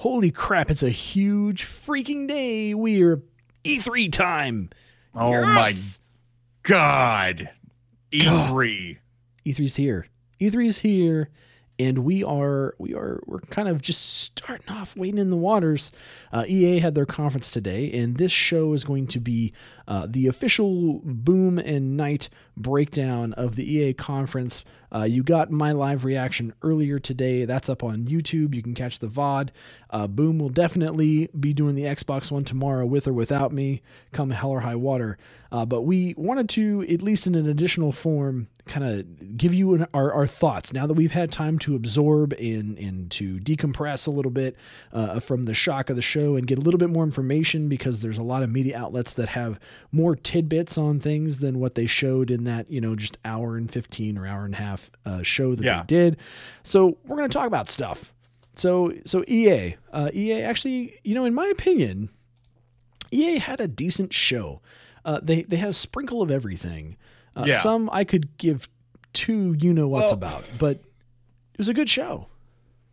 Holy crap, it's a huge freaking day. We're E3 time. Oh Yes! my god. E E3. E3's here. E3's here and we are we are we're kind of just starting off waiting in the waters. Uh, EA had their conference today, and this show is going to be uh, the official Boom and Night breakdown of the EA conference. Uh, you got my live reaction earlier today. That's up on YouTube. You can catch the VOD. Uh, Boom will definitely be doing the Xbox one tomorrow with or without me, come hell or high water. Uh, but we wanted to, at least in an additional form, kind of give you an, our, our thoughts now that we've had time to absorb and, and to decompress a little bit uh, from the shock of the show and get a little bit more information because there's a lot of media outlets that have more tidbits on things than what they showed in that, you know, just hour and 15 or hour and a half uh, show that Yeah. they did. So we're going to talk about stuff. So, so EA, uh, EA actually, you know, in my opinion, EA had a decent show. Uh, they they had a sprinkle of everything. Uh, Yeah. Some I could give two you know what's Well- about, but it was a good show.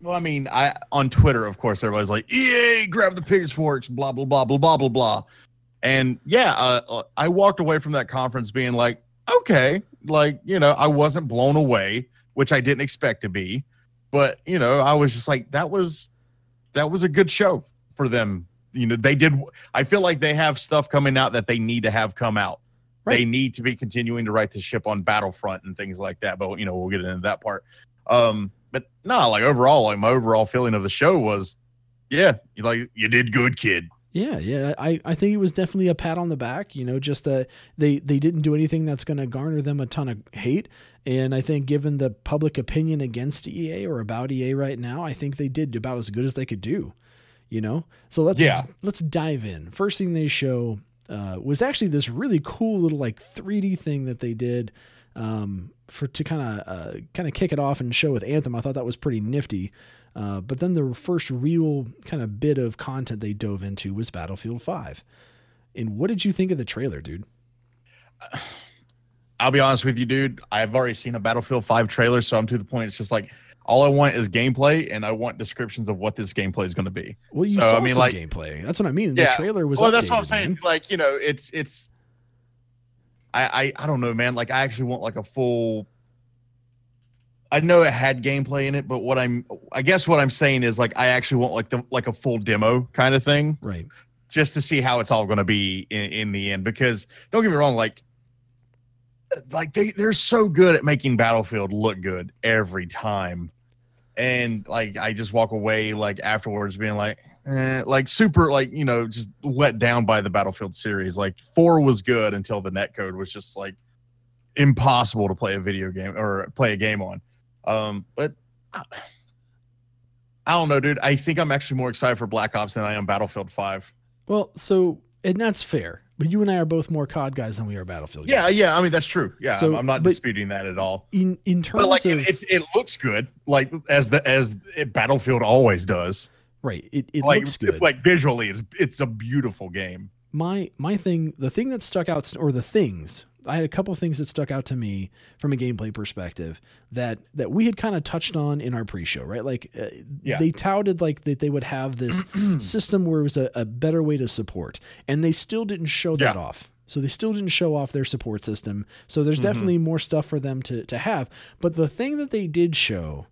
Well, I mean, I on Twitter, of course, everybody's like, EA, grab the pitchforks, blah blah blah blah blah blah blah. And yeah, uh, uh, I walked away from that conference being like, okay, like you know, I wasn't blown away, which I didn't expect to be, but you know, I was just like, that was that was a good show for them. You know, they did. I feel like they have stuff coming out that they need to have come out. They need to be continuing to right the ship on Battlefront and things like that. But you know, we'll get into that part. Um, but no, like overall, like my overall feeling of the show was, yeah, you like you did good, kid. Yeah, yeah. I, I think it was definitely a pat on the back. You know, just uh, they they didn't do anything that's going to garner them a ton of hate. And I think, given the public opinion against EA or about EA right now, I think they did about as good as they could do. You know, so let's Yeah. let's dive in. First thing they show uh, was actually this really cool little like 3D thing that they did um, for to kind of uh, kind of kick it off and show with Anthem. I thought that was pretty nifty. Uh, but then the first real kind of bit of content they dove into was Battlefield 5. And what did you think of the trailer, dude? I'll be honest with you, dude. I've already seen a Battlefield 5 trailer, so I'm to the point. It's just like all I want is gameplay, and I want descriptions of what this gameplay is going to be. Well, you So, saw I mean, some like- gameplay. That's what I mean. The trailer was well, that's what I'm saying. man. Like, you know, it's it's. I, I I don't know, man. Like, I actually want like a full. I know it had gameplay in it, but what I'm, I guess what I'm saying is like I actually want like the like a full demo kind of thing, Right. just to see how it's all going to be in, in the end. Because don't get me wrong, like, like they they're so good at making Battlefield look good every time, and like I just walk away like afterwards being like, eh, like super like you know just let down by the Battlefield series. Like four was good until the netcode was just like impossible to play a video game or play a game on. Um, but I, I don't know, dude. I think I'm actually more excited for Black Ops than I am Battlefield Five. Well, so, and that's fair. But you and I are both more COD guys than we are Battlefield Yeah, guys. yeah. I mean that's true. Yeah, So, I'm, I'm not disputing that at all. In, in terms But like of. it, it's it looks good, like as the as it, Battlefield always does. right. It, it like looks good. like visually, it's it's a beautiful game. my my thing the thing that stuck out or the things i had a couple things that stuck out to me from a gameplay perspective that that we had kind of touched on in our pre-show right like uh, Yeah. they touted like that they would have this system where it was a, a better way to support and they still didn't show that Yeah. off so they still didn't show off their support system so there's Mhm. definitely more stuff for them to to have but the thing that they did show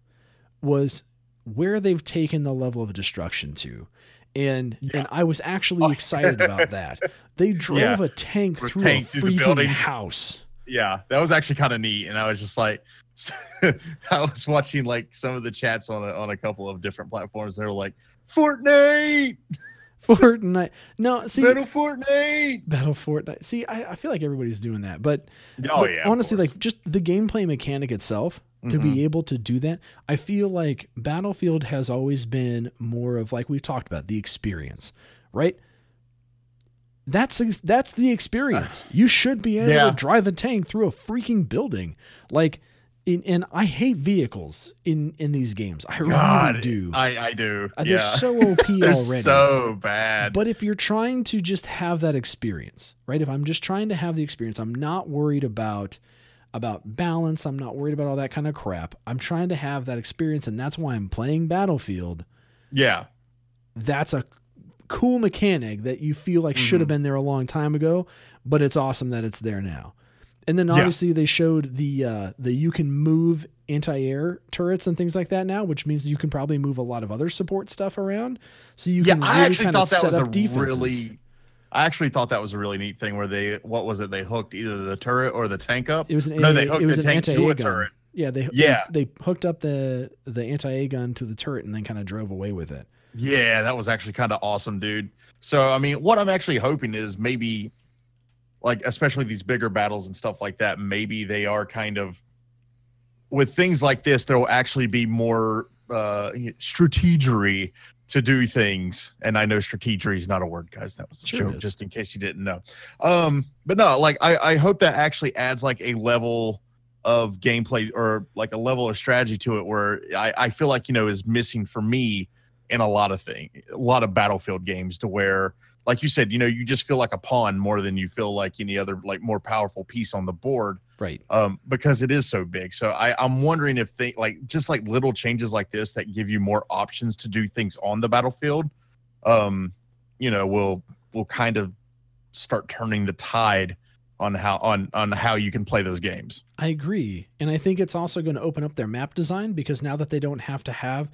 was where they've taken the level of destruction to and Yeah. and I was actually Oh. excited about that. They drove Yeah. a tank A through tank a through the freaking building. house. Yeah, that was actually kind of neat, and I was just like, I was watching like some of the chats on a, on a couple of different platforms. They were like, Fortnite, Fortnite. No, see, Battle Fortnite. Battle Fortnite. See, I, I feel like everybody's doing that, but, Oh but yeah, honestly, like just the gameplay mechanic itself. To Mhm. be able to do that, I feel like Battlefield has always been more of like we've talked about the experience, right? That's that's the experience. You should be able Yeah. to drive a tank through a freaking building, like. In, and I hate vehicles in in these games. I really God, do. I I do. Uh, They're yeah, so OP they're already. so bad. But if you're trying to just have that experience, right? If I'm just trying to have the experience, I'm not worried about about balance, I'm not worried about all that kind of crap. I'm trying to have that experience and that's why I'm playing Battlefield. yeah, that's a cool mechanic that you feel like should have Mhm. been there a long time ago, but it's awesome that it's there now. And then Yeah. obviously they showed the uh, the you can move anti-air turrets and things like that now, which means you can probably move a lot of other support stuff around. So you yeah, can I really actually kind of thought that set was a up defenses. really. I actually thought that was a really neat thing where they what was it they hooked either the turret or the tank up. It was an no, they hooked the tank to a turret. Yeah, they Yeah. they, they hooked up the the anti-A gun to the turret and then kind of drove away with it. Yeah, that was actually kind of awesome, dude. So, I mean, what I'm actually hoping is maybe, like, especially these bigger battles and stuff like that, maybe they are kind of, with things like this, there will actually be more uh strategery to do things. And I know strategery is not a word, guys. That was a Sure joke, just in case you didn't know. Um, but no, like, I, I hope that actually adds like a level of gameplay or like a level of strategy to it where I, I feel like, you know, is missing for me in a lot of thing a lot of battlefield games to where like you said you know you just feel like a pawn more than you feel like any other like more powerful piece on the board Right. um because it is so big. So i i'm wondering if they like just like little changes like this that give you more options to do things on the battlefield um you know will will kind of start turning the tide on how on on how you can play those games. I agree, and I think it's also going to open up their map design because now that they don't have to have,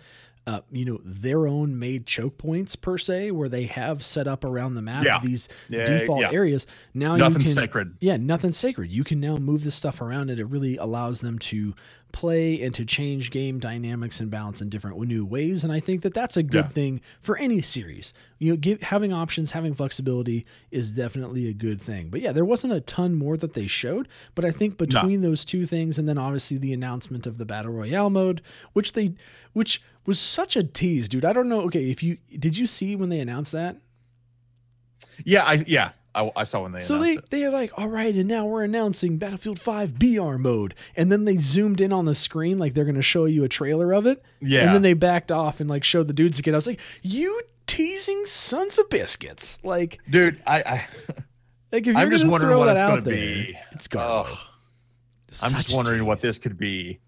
uh, you know, their own made choke points per se, where they have set up around the map Yeah. these yeah default yeah areas. Now nothing you can, sacred yeah, nothing sacred. You can now move this stuff around, and it really allows them to play and to change game dynamics and balance in different new ways. And I think that that's a good Yeah. thing for any series. You know, give, having options, having flexibility is definitely a good thing. But yeah, there wasn't a ton more that they showed. But I think between those two things, and then obviously the announcement of the battle royale mode, which they, which was such a tease, dude. I don't know. Okay, if you did you see when they announced that? yeah i yeah i, I saw when they So they it. they're like, all right, and now we're announcing Battlefield 5 BR mode, and then they zoomed in on the screen like they're going to show you a trailer of it, yeah and then they backed off and like showed the dudes again. I was like, you teasing sons of biscuits, like dude i i like if you're I'm just wondering what it's gonna there, be. it's garbage. Ugh. I'm just wondering what this could be.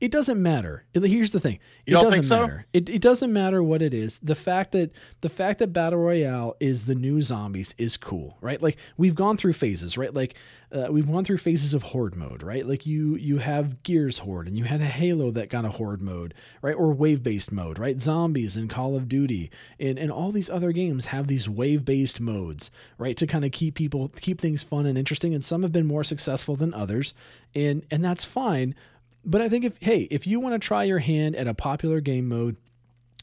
It doesn't matter. Here's the thing. It doesn't think so? matter. It, it doesn't matter what it is. The fact that the fact that battle royale is the new zombies is cool, right? Like we've gone through phases, right? Like uh, we've gone through phases of horde mode, right? Like you you have Gears horde and you had a Halo that got a horde mode, right? Or wave based mode, right? Zombies and Call of Duty and and all these other games have these wave based modes, right? To kind of keep people keep things fun and interesting. And some have been more successful than others, and and that's fine. But I think if hey, if you want to try your hand at a popular game mode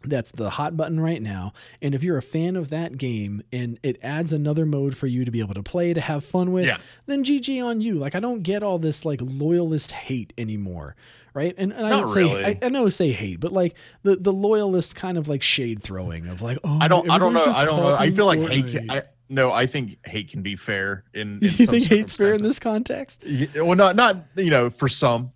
that's the hot button right now, and if you're a fan of that game and it adds another mode for you to be able to play to have fun with, Yeah. then GG on you. Like I don't get all this like loyalist hate anymore. Right. And, and I Not don't say really. I, I know say hate, but like the, the loyalist kind of like shade throwing of like, oh I don't. I don't know. I don't know. I feel like hate. Can, I no. I think hate can be fair in. in you some think hate's fair in this context? Yeah, Well, not not you know for some.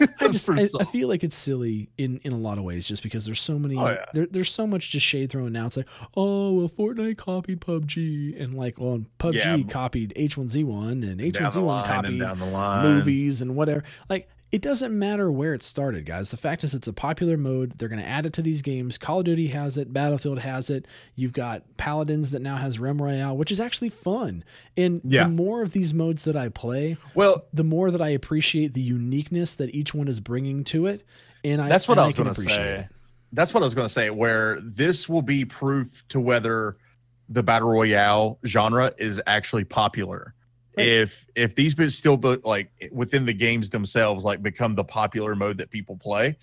I just I. I feel like it's silly in in a lot of ways just because there's so many Oh, yeah. there, there's so much just shade thrown now. It's like, oh well Fortnite copied PUBG and like well PUBG Yeah. copied H1Z1 and H1Z1 line and copied down the line. movies and whatever. Like it doesn't matter where it started, guys. The fact is, it's a popular mode. They're going to add it to these games. Call of Duty has it. Battlefield has it. You've got Paladins that now has Realm Royale, which is actually fun. And Yeah. the more of these modes that I play, Well, the more that I appreciate the uniqueness that each one is bringing to it. And I, that's what and I was going to say. it. That's what I was going to say. Where this will be proof to whether the battle royale genre is actually popular. Right. If if these bits still like within the games themselves like become the popular mode that people play,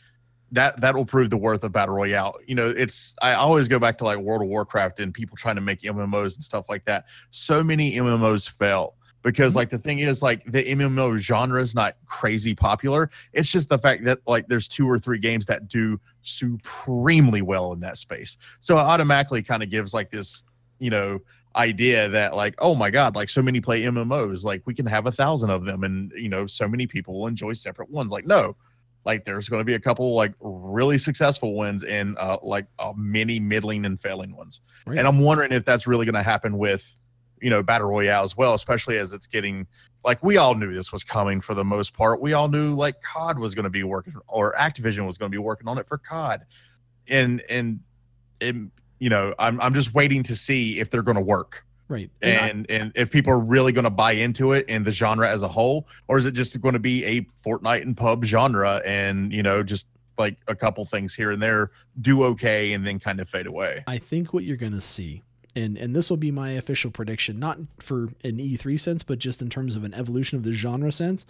that that will prove the worth of battle royale. You know, it's I always go back to like World of Warcraft and people trying to make MMOs and stuff like that. So many MMOs fail because Mhm. like the thing is like the MMO genre is not crazy popular. It's just the fact that like there's two or three games that do supremely well in that space. So it automatically kind of gives like this, you know, idea that like oh my god like so many play mmos like we can have a thousand of them and you know so many people will enjoy separate ones. Like no like there's going to be a couple like really successful ones and uh like uh, many middling and failing ones. Right. and i'm wondering if that's really going to happen with you know battle royale as well especially as it's getting like we all knew this was coming for the most part. We all knew like cod was going to be working or activision was going to be working on it for cod and and it, you know, I'm I'm just waiting to see if they're going to work Right. And I- and and if people are really going to buy into it and the genre as a whole, or is it just going to be a Fortnite and pub genre and you know just like a couple things here and there do okay and then kind of fade away? I think what you're going to see, and and this will be my official prediction, not for an E3 sense, but just in terms of an evolution of the genre sense.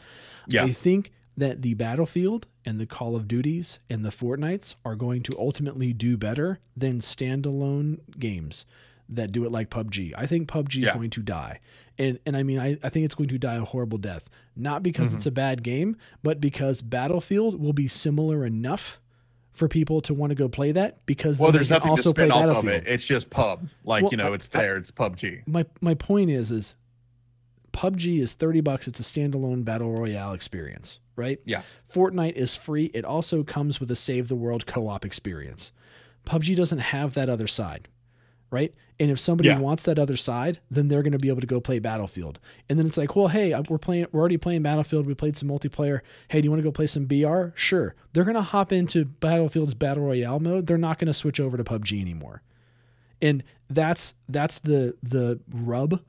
Yeah. I think that the Battlefield and the Call of Duties and the Fortnites are going to ultimately do better than standalone games that do it like PUBG. I think PUBG is Yeah. going to die. And and I mean I, I think it's going to die a horrible death. Not because Mhm. it's a bad game, but because Battlefield will be similar enough for people to want to go play that because Well, there's nothing to also play spin off of it. It's just pub, like Well, you know, I- it's I- there. it's PUBG. my my point is is PUBG is 30 bucks it's a standalone battle royale experience right? Yeah. Fortnite is free. It also comes with a save the world co-op experience. PUBG doesn't have that other side right? And if somebody Yeah. wants that other side then they're going to be able to go play Battlefield. And then it's like well hey uh, we're playing we're already playing Battlefield. We played some multiplayer. Hey do you want to go play some BR sure. They're going to hop into Battlefield's battle royale mode. They're not going to switch over to PUBG anymore. And that's that's the the rub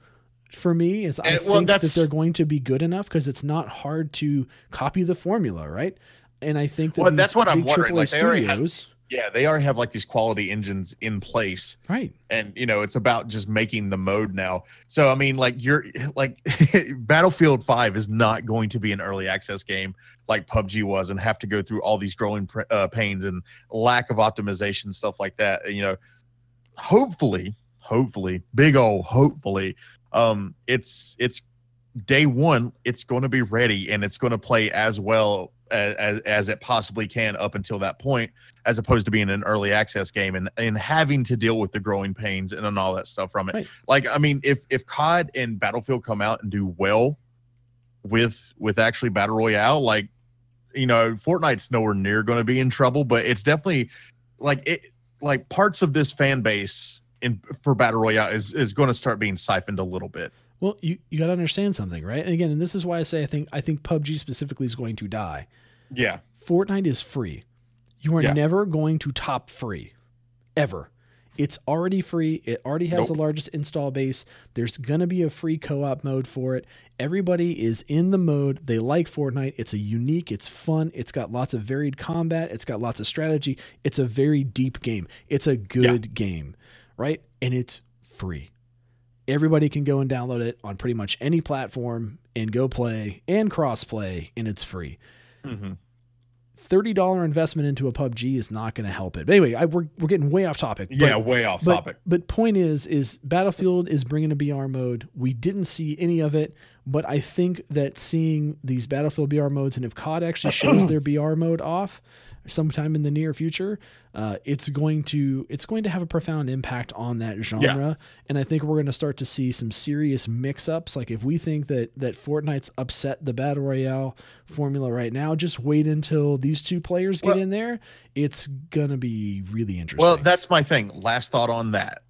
for me is I And, think well, that they're going to be good enough because it's not hard to copy the formula, right? And I think that Well, that's what I'm wondering, AAA like, they already have- studios, Yeah, they already have like these quality engines in place, right? and you know, it's about just making the mode now. So I mean, like you're like Battlefield Five is not going to be an early access game like PUBG was, and have to go through all these growing pr- uh, pains and lack of optimization stuff like that. You know, hopefully, hopefully, big old hopefully, um, it's it's day one. It's going to be ready and it's going to play as well as, as it possibly can up until that point, as opposed to being an early access game and and having to deal with the growing pains and, and all that stuff from it. Right. Like, I mean, if if COD and Battlefield come out and do well with with actually battle royale, like you know, Fortnite's nowhere near going to be in trouble, but it's definitely like it like parts of this fan base in for battle royale is is going to start being siphoned a little bit. Well, you you got to understand something, right? And again, and this is why I say I think I think PUBG specifically is going to die. Yeah. Fortnite is free. You are Yeah. never going to top free, ever. It's already free. It already has Nope. the largest install base. There's going to be a free co op mode for it. Everybody is in the mode. They like Fortnite. It's a unique, it's fun. It's got lots of varied combat. It's got lots of strategy. It's a very deep game. It's a good game, right? And it's free. Everybody can go and download it on pretty much any platform and go play and cross play, and it's free Mm-hmm. thirty dollar investment into a PUBG is not going to help it. But anyway, I, we're we're getting way off topic. But- Yeah, way off but, topic. But point is, is Battlefield is bringing a BR mode. We didn't see any of it, but I think that seeing these Battlefield BR modes, and if COD actually shows their BR mode off sometime in the near future, uh, it's going to it's going to have a profound impact on that genre. And I think we're going to start to see some serious mix-ups. Like if we think that that Fortnite's upset the battle royale formula right now, just wait until these two players get Well- in there. It's gonna be really interesting. Well, that's my thing. Last thought on that.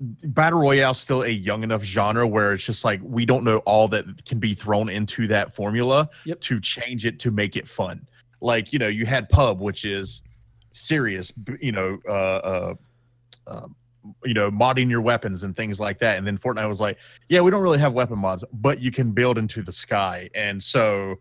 Battle Royale's still a young enough genre where it's just like we don't know all that can be thrown into that formula Yep. to change it to make it fun. Like, you know, you had pub, which is serious, you know, uh, uh, um, you know, modding your weapons and things like that. And then Fortnite was like, yeah, we don't really have weapon mods, but you can build into the sky. And so,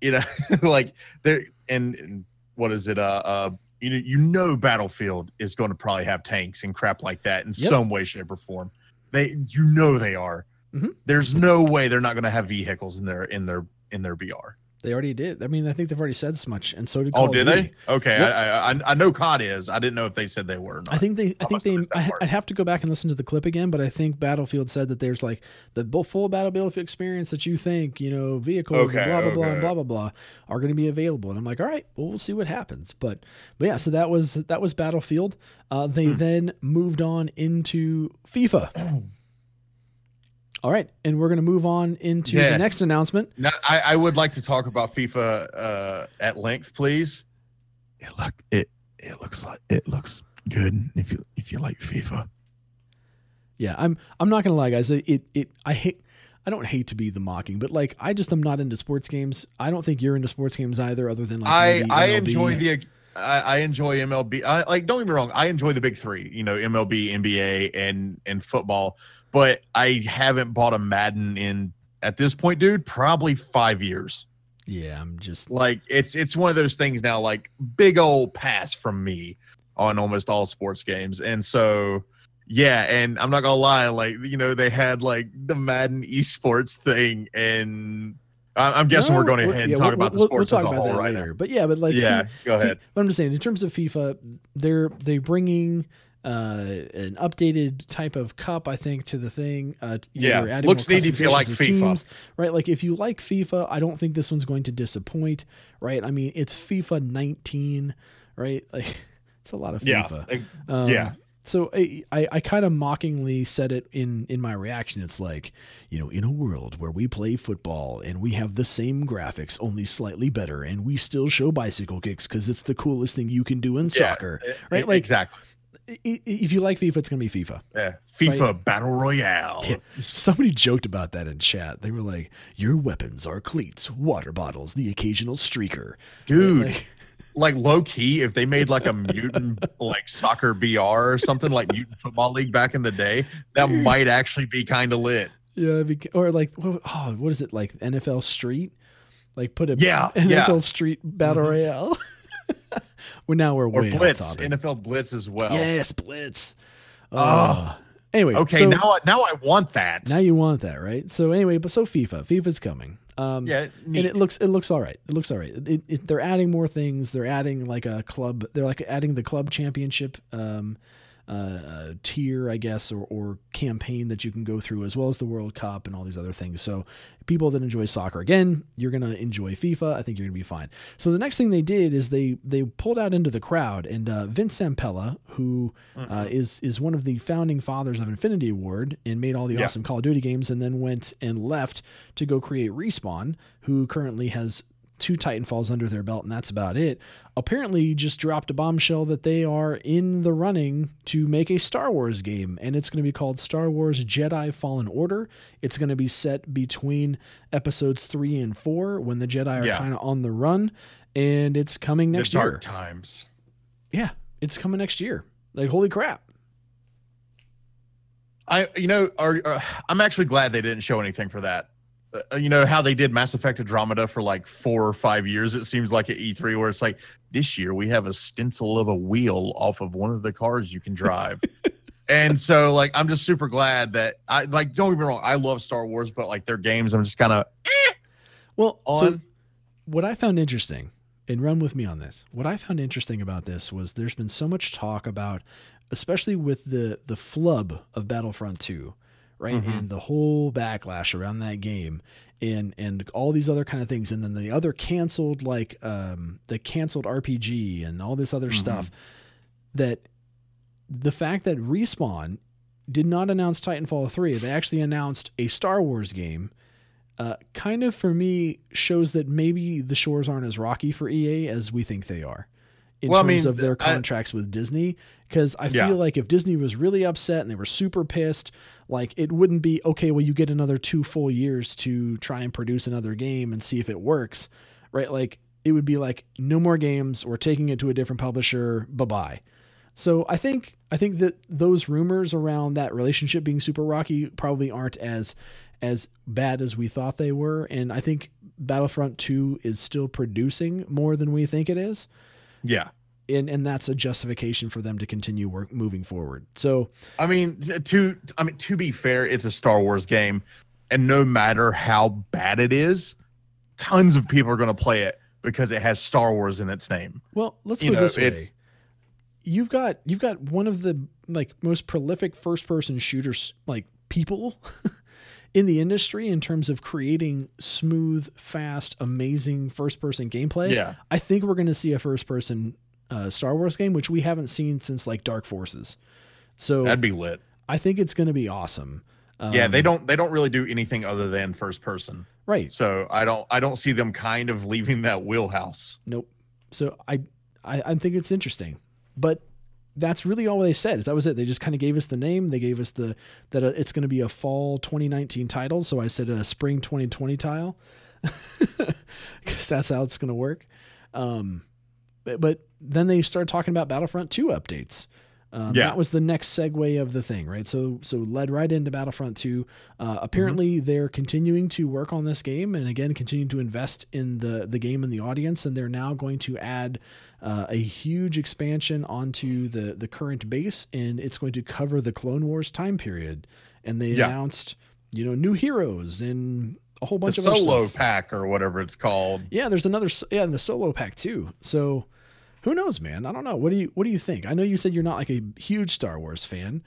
you know, like there, and, and what is it? Uh, uh, you know, you know, Battlefield is going to probably have tanks and crap like that in Yep. some way, shape, or form. They, you know, they are. Mhm. There's no way they're not going to have vehicles in their in their in their BR. They already did. I mean, I think they've already said as much, and so did. Call Oh, did they? Okay, Yep. I, I I know COD is. I didn't know if they said they were. I think they. I I think they. I. I'd have to go back and listen to the clip again, but I think Battlefield said that there's like the full Battlefield experience that you think you know vehicles and Okay, blah blah blah and blah blah blah are going to be available, and I'm like, all right, well, we'll see what happens. But but yeah, so that was that was Battlefield. Uh, they Hmm. then moved on into FIFA. All right, and we're going to move on into Yeah. the next announcement. Now, I, I would like to talk about FIFA uh, at length, please. It look it it looks like it looks good if you if you like FIFA. Yeah, I'm I'm not gonna lie, guys. It it, it I hate I don't hate to be the mocking, but like I just am not into sports games. I don't think you're into sports games either, other than like I maybe I enjoy the I, I enjoy MLB. I like. Don't get me wrong. I enjoy the big three. You know, MLB, NBA, and and football. But I haven't bought a Madden in at this point, dude. Probably five years. Yeah, I'm just Like it's it's one of those things now. Like big old pass from me on almost all sports games, and so yeah. And I'm not gonna lie. Like you know, they had like the Madden esports thing, and I'm guessing No, we're going we'll- ahead and yeah, talk we'll- about the we'll- sports we'll as a whole right now. later. But yeah, but like yeah, go ahead. but I'm just saying, in terms of FIFA, they're they bringing uh, an updated type of cup, I think, to the thing. Uh, Yeah, looks neat if you like FIFA. teams, right? Like if you like FIFA, I don't think this one's going to disappoint, right? I mean, it's FIFA 19, right? Like it's a lot of FIFA. ex- Um, yeah. So I, I, I kind of mockingly said it in, in my reaction. It's like, you know, in a world where we play football and we have the same graphics, only slightly better, and we still show bicycle kicks because it's the coolest thing you can do in Yeah, soccer. right, like- exactly. If you like FIFA, it's going to be FIFA. Yeah, FIFA Battle Royale. Yeah. Somebody joked about that in chat. They were like, "Your weapons are cleats, water bottles, the occasional streaker." Dude, Like- like low key, if they made like a mutant like soccer BR or something like Mutant Football League back in the day, that Dude. might actually be kind of lit. Yeah, be- or like, oh, what is it like? NFL Street, like put a Yeah, NFL yeah. Street Battle Mhm. Royale. well, now we're Or way Blitz. NFL Blitz as well. Yes, Blitz. Oh. Uh, anyway, Okay, so now I now I want that. now you want that, right? So anyway, but so FIFA, FIFA's coming. Um, yeah, and it looks it looks all right. It looks all right. It, it, they're adding more things. They're adding like a club. They're like adding the club championship um, uh, tier, I guess, or, or campaign that you can go through, as well as the World Cup and all these other things. So people that enjoy soccer, again, you're gonna enjoy FIFA. I think you're gonna be fine. So the next thing they did is they they pulled out into the crowd, and uh, Vince Zampella, who uh, is is one of the founding fathers of Infinity Ward and made all the Yeah. awesome Call of Duty games, and then went and left to go create Respawn, who currently has two Titanfalls under their belt, and that's about it. Apparently, just dropped a bombshell that they are in the running to make a Star Wars game, and it's going to be called Star Wars Jedi Fallen Order. It's going to be set between episodes three and four when the Jedi are Yeah. kind of on the run, and it's coming the next year. dark times. Yeah, it's coming next year. Like, holy crap. I you know are, are I'm actually glad they didn't show anything for that. Uh, you know how they did Mass Effect Andromeda for like four or five years. It seems like at E3 where it's like this year we have a stencil of a wheel off of one of the cars you can drive. and so like I'm just super glad that I like don't get me wrong I love Star Wars but like their games I'm just kind of Well, so on. what I found interesting, and run with me on this. What I found interesting about this was there's been so much talk about, especially with the the flub of Battlefront 2, right, Mhm. and the whole backlash around that game, and and all these other kind of things, and then the other canceled like um the canceled RPG and all this other Mhm. stuff, that the fact that respawn did not announce Titanfall 3, they actually announced a Star Wars game uh, kind of for me shows that maybe the shores aren't as rocky for EA as we think they are in Well, I terms mean, of their I- contracts with Disney. Because I Yeah. feel like if Disney was really upset and they were super pissed, like it wouldn't be okay. Well, you get another two full years to try and produce another game and see if it works, right? Like it would be like no more games. We're taking it to a different publisher. Bye bye. So I think I think that those rumors around that relationship being super rocky probably aren't as as bad as we thought they were, and I think Battlefront Two is still producing more than we think it is, yeah. and and that's a justification for them to continue work moving forward. So I mean, to I mean to be fair, it's a Star Wars game, and no matter how bad it is, tons of people are going to play it because it has Star Wars in its name. Well, let's You put know, this way. it's- You've got you've got one of the like most prolific first person shooters like people in the industry in terms of creating smooth, fast, amazing first person gameplay. Yeah, I think we're going to see a first person uh, Star Wars game which we haven't seen since like Dark Forces. So that'd be lit. I think it's going to be awesome. yeah, they Um, don't they don't really do anything other than first person. right. So I don't I don't see them kind of leaving that wheelhouse. Nope. So I, I I think it's interesting, but that's really all they said. That was it. They just kind of gave us the name. They gave us the that uh, it's going to be a fall 2019 title. So I said a spring 2020 tile, because that's how it's going to work. Um, but, but then they started talking about Battlefront 2 updates. Um, Yeah. That was the next segue of the thing, right? So so led right into Battlefront 2. Uh, apparently, they're continuing to work on this game, and again, continuing to invest in the the game and the audience. And they're now going to add uh, a huge expansion onto the the current base, and it's going to cover the Clone Wars time period. And they Yeah. announced, you know, new heroes and a whole The bunch of solo stuff. pack or whatever it's called. Yeah, there's another yeah, and the solo pack too. So who knows, man? I don't know. What do you what do you think? I know you said you're not like a huge Star Wars fan,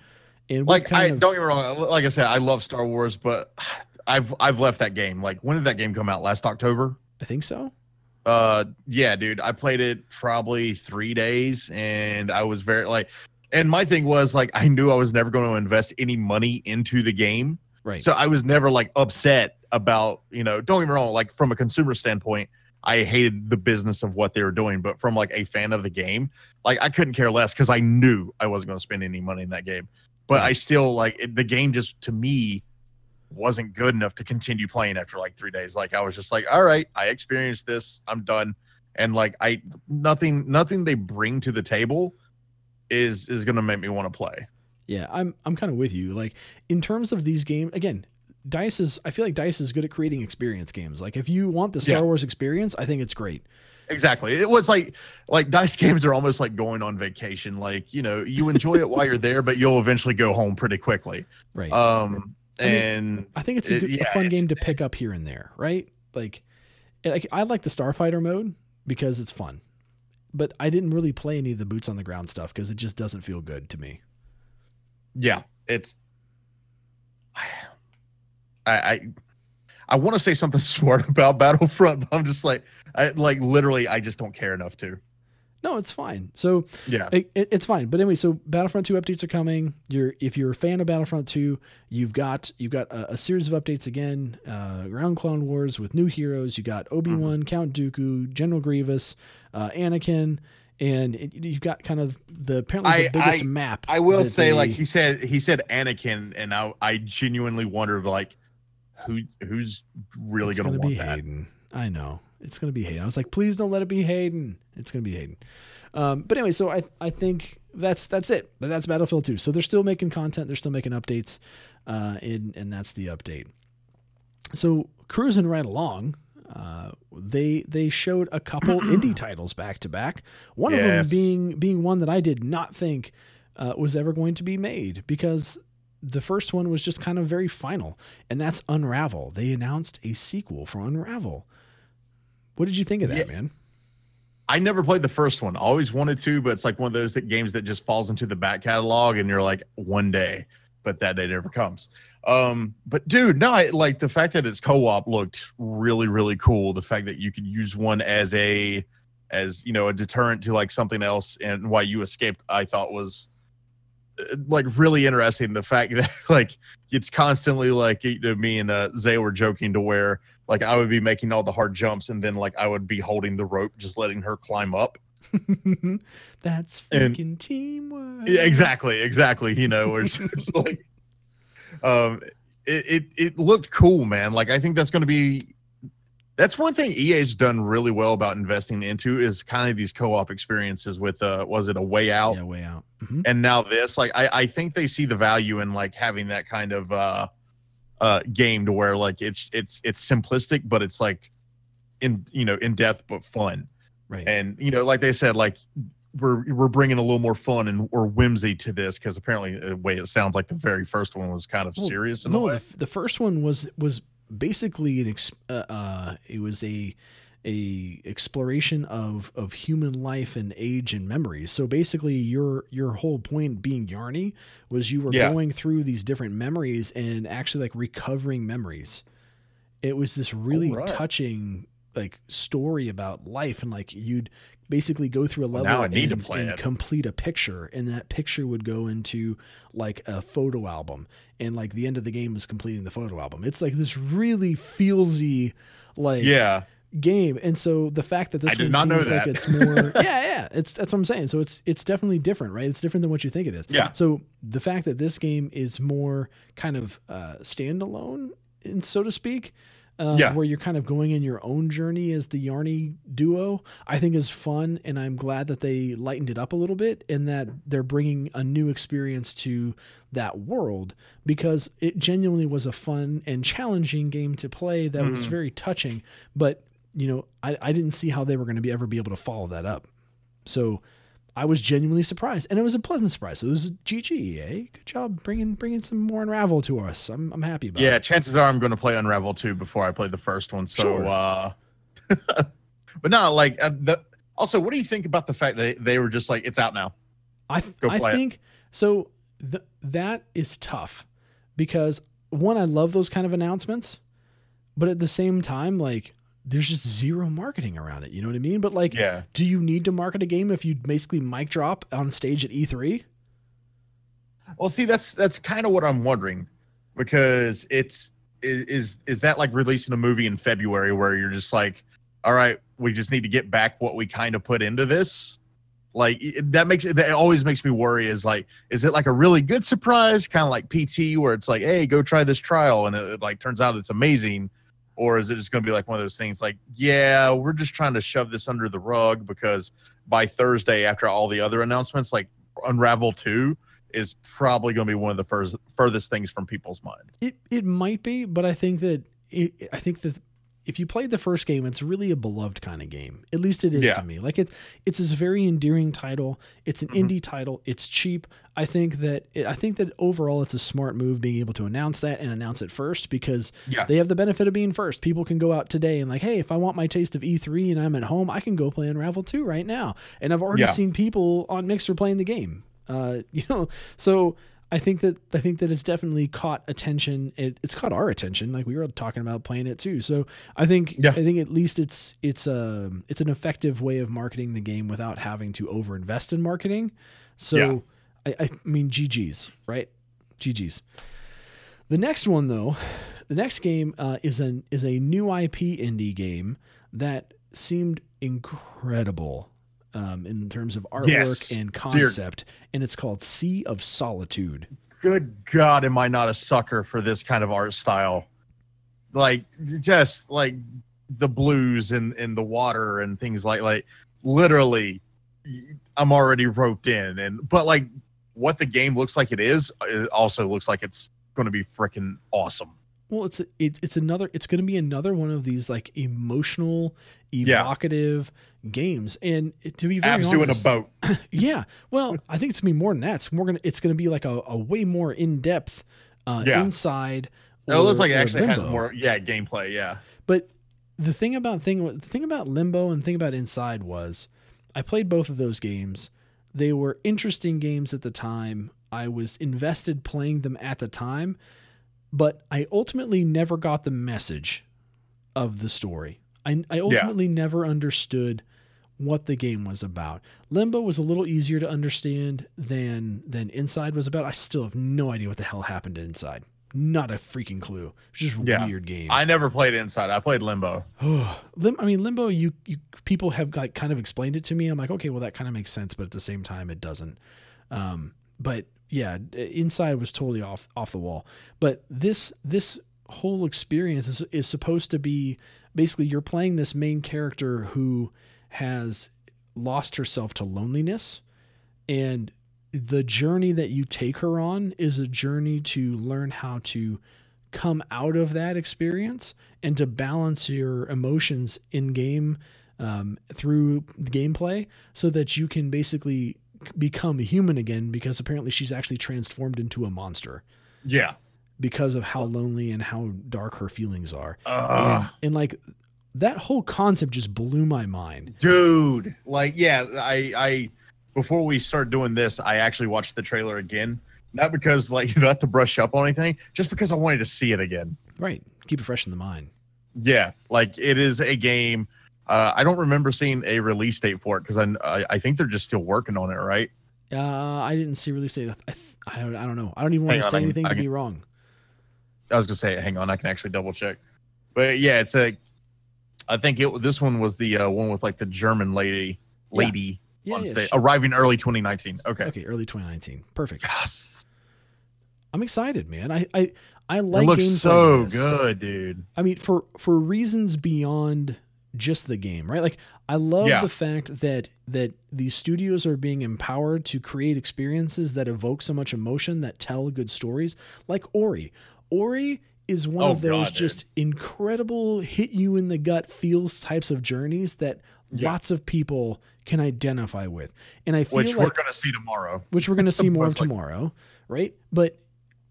and Like I of- don't get me wrong. Like I said, I love Star Wars, but I've I've left that game. Like when did that game come out? Last October. I think so. Uh, yeah, dude. I played it probably three days, and I was very like, and my thing was like, I knew I was never going to invest any money into the game, Right. so I was never like upset about you know. Don't get me wrong. Like from a consumer standpoint, I hated the business of what they were doing, but from like a fan of the game, like I couldn't care less because I knew I wasn't going to spend any money in that game. But I still like it, the game. Just to me, wasn't good enough to continue playing after like three days. Like I was just like, all right, I experienced this, I'm done. And like I nothing nothing they bring to the table is is gonna make me want to play. yeah, I'm I'm kind of with you. Like in terms of these games, again, Dice is. I feel like Dice is good at creating experience games. Like if you want the Star Yeah. Wars experience, I think it's great. Exactly. It was like like dice games are almost like going on vacation. Like, you know, you enjoy it while you're there, but you'll eventually go home pretty quickly. Right. Um I mean, and I think it's a, it- good, a fun game to pick up here and there, right? Like, like I like the Starfighter mode because it's fun, but I didn't really play any of the boots on the ground stuff because it just doesn't feel good to me. yeah, it's I I I want to say something smart about Battlefront, but I'm just like I like literally I just don't care enough to. No, it's fine. So Yeah. it, it- it's fine. But anyway, so Battlefront 2 updates are coming. You're if you're a fan of Battlefront 2, you've got you've got a, a series of updates again. Uh, around Clone Wars with new heroes. You got Obi Wan, Count Dooku, General Grievous, uh, Anakin, and it, you've got kind of the apparently the I- biggest I- map. I will say, like he said, he said Anakin, and I, I genuinely wondered, like, who, who's really it's gonna, be that? Hayden. I know it's gonna be Hayden. I was like, please don't let it be Hayden. It's gonna be Hayden. Um, but anyway, so I I think that's that's it. But that's Battlefield 2. So they're still making content. They're still making updates, uh, and and that's the update. So cruising right along, uh, they they showed a couple indie titles back to back. One of them being being one that I did not think uh, was ever going to be made because the first one was just kind of very final, and that's Unravel. They announced a sequel for Unravel. What did you think of that, Yeah. man? I never played the first one. Always wanted to, but it's like one of those that games that just falls into the back catalog, and you're like, one day, but that day never comes. Um, but dude, no, I, like the fact that it's co-op looked really, really cool. The fact that you could use one as a, as you know, a deterrent to like something else, and why you escaped, I thought was like really interesting. The fact that like it's constantly like you know, me and uh, Zay were joking to where like I would be making all the hard jumps and then like I would be holding the rope, just letting her climb up. that's And- freaking teamwork. Yeah, exactly, exactly. You know, where it's like, um, it, it it looked cool, man. Like I think that's going to be. That's one thing EA's done really well about investing into is kind of these co-op experiences with uh was it a way out Yeah, way out. Mhm. and now this like I, I think they see the value in like having that kind of uh uh game to where like it's it's it's simplistic but it's like in you know in depth but fun Right. and you know like they said like we're we're bringing a little more fun and or whimsy to this because apparently the way it sounds like the very first one was kind of Well, serious in no, the, the first one was was basically an ex, uh, uh, it was a a exploration of of human life and age and memories. So basically, your your whole point being Yarny was you were Yeah. going through these different memories and actually like recovering memories. It was this really Alright. touching like story about life and like you'd basically go through a level now I need to and, play and it. complete a picture and that picture would go into like a photo album. And like the end of the game is completing the photo album. It's like this really feelsy like yeah. game. And so the fact that this I one seems like it's more yeah yeah. It's that's what i'm saying. So it's it's definitely different right? It's different than what you think it is. Yeah. so the fact that this game is more kind of uh standalone and so to speak uh, Yeah. where you're kind of going in your own journey as the Yarny duo, I think is fun, and I'm glad that they lightened it up a little bit and that they're bringing a new experience to that world because it genuinely was a fun and challenging game to play that was Mhm. very touching. But you know, I, I didn't see how they were going to be ever be able to follow that up. So I was genuinely surprised, and it was a pleasant surprise. So it was GG, EA. Good job bringing bringing some more Unravel to us. I'm I'm happy about. Yeah, it. chances are I'm going to play Unravel 2 before I play the first one. So, Sure. uh, but no, like, uh, the, also, what do you think about the fact that they were just like, it's out now? I Go I play it. think so. Th- that is tough because one, I love those kind of announcements, but at the same time, like there's just zero marketing around it. You know what I mean? But like, Yeah. do you need to market a game if you basically mic drop on stage at E E3? Well, see, that's that's kind of what I'm wondering because it's is is that like releasing a movie in February where you're just like, all right, we just need to get back what we kind of put into this. Like that makes it that always makes me worry is like, is it like a really good surprise, kind of like PT, where it's like, hey, go try this trial, and it, it, like turns out it's amazing, or is it just going to be like one of those things like, yeah, we're just trying to shove this under the rug because by Thursday, after all the other announcements, like Unravel Two is probably going to be one of the first furthest things from people's mind. It it might be, but I think that it, I think that if you played the first game, it's really a beloved kind of game. At least it is Yeah. to me. Like it, it's this very endearing title. It's an Mhm. indie title. It's cheap. I think that I think that overall, it's a smart move being able to announce that and announce it first because Yeah. they have the benefit of being first. People can go out today and like, hey, if I want my taste of E3 and I'm at home, I can go play Unravel 2 right now. And I've already Yeah. seen people on Mixer playing the game. Uh, you know, so I think that I think that it's definitely caught attention. It, it's caught our attention. Like we were talking about playing it too. So I think Yeah. I think at least it's it's a it's an effective way of marketing the game without having to overinvest in marketing. So Yeah. I, I mean GG's right, GG's. The next one though, the next game uh, is an is a new IP indie game that seemed incredible um, in terms of artwork Yes. and concept, and it's called Sea of Solitude. Good God, am I not a sucker for this kind of art style? Like just like the blues and and the water and things like like literally I'm already roped in and but like what the game looks like it is it also looks like it's going to be freaking awesome. Well, it's a, it, it's another. It's going to be another one of these like emotional, Yeah. evocative games. And it- to be very Abzu in a honest, boat. yeah. Well, I think it's gonna be more than that. It's more gonna. It's gonna be like a, a way more in depth, uh, Yeah. inside. No, it looks like it or actually has more yeah, gameplay, yeah. But the thing about thing the thing about Limbo and the thing about Inside was I played both of those games. They were interesting games at the time. I was invested playing them at the time, but I ultimately never got the message of the story. I, I ultimately never understood what the game was about. Limbo was a little easier to understand than than Inside was about. I still have no idea what the hell happened to Inside. Not a freaking clue. It's just a Yeah. weird game. I never played Inside. I played Limbo. Lim, I mean, Limbo. You, you people have like kind of explained it to me. I'm like, okay, well, that kind of makes sense, but at the same time, it doesn't. Um, but yeah, Inside was totally off off the wall. But this this whole experience is is supposed to be basically you're playing this main character who has lost herself to loneliness, and the journey that you take her on is a journey to learn how to come out of that experience and to balance your emotions in game um, through gameplay so that you can basically become human again because apparently she's actually transformed into a monster. Yeah. because of how lonely and how dark her feelings are. Ugh. and, and like that whole concept just blew my mind. Dude like yeah i i before we start doing this i actually watched the trailer again. Not because like not have to brush up on anything just because i wanted to see it again. Right. Keep it fresh in the mind. Yeah like it is a game uh, i don't remember seeing a release date for it because I, I i think they're just still working on it right? Uh, i didn't see release date. I, I, don't, I don't know. I don't even want to on, say can- anything I to can- be wrong. I was gonna say hang on i can actually double check. But yeah it's a i think it this one was the uh, one with like the german lady lady yeah, on yeah, stage arriving early 2019 okay. Okay early 2019 perfect. Yes. I'm excited, man. I, I I like it looks games so like good, dude. I mean, for for reasons beyond just the game, right? Like, I love Yeah. the fact that that these studios are being empowered to create experiences that evoke so much emotion that tell good stories, like Ori. Ori is one Oh, of those God, dude. just incredible hit you in the gut feels types of journeys that Yeah. lots of people can identify with, and I feel Which like we're gonna see tomorrow. which we're going to see more of Most likely. tomorrow, right? But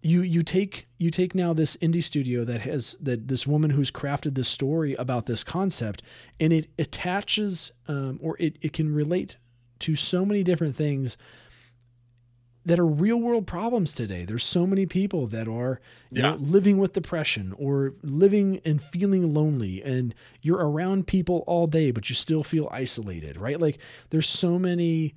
you you take you take now this indie studio that has that this woman who's crafted this story about this concept, and it attaches um, or it it can relate to so many different things that are real world problems today. There's so many people that are you Yeah. know, living with depression or living and feeling lonely and you're around people all day but you still feel isolated, right? Like there's so many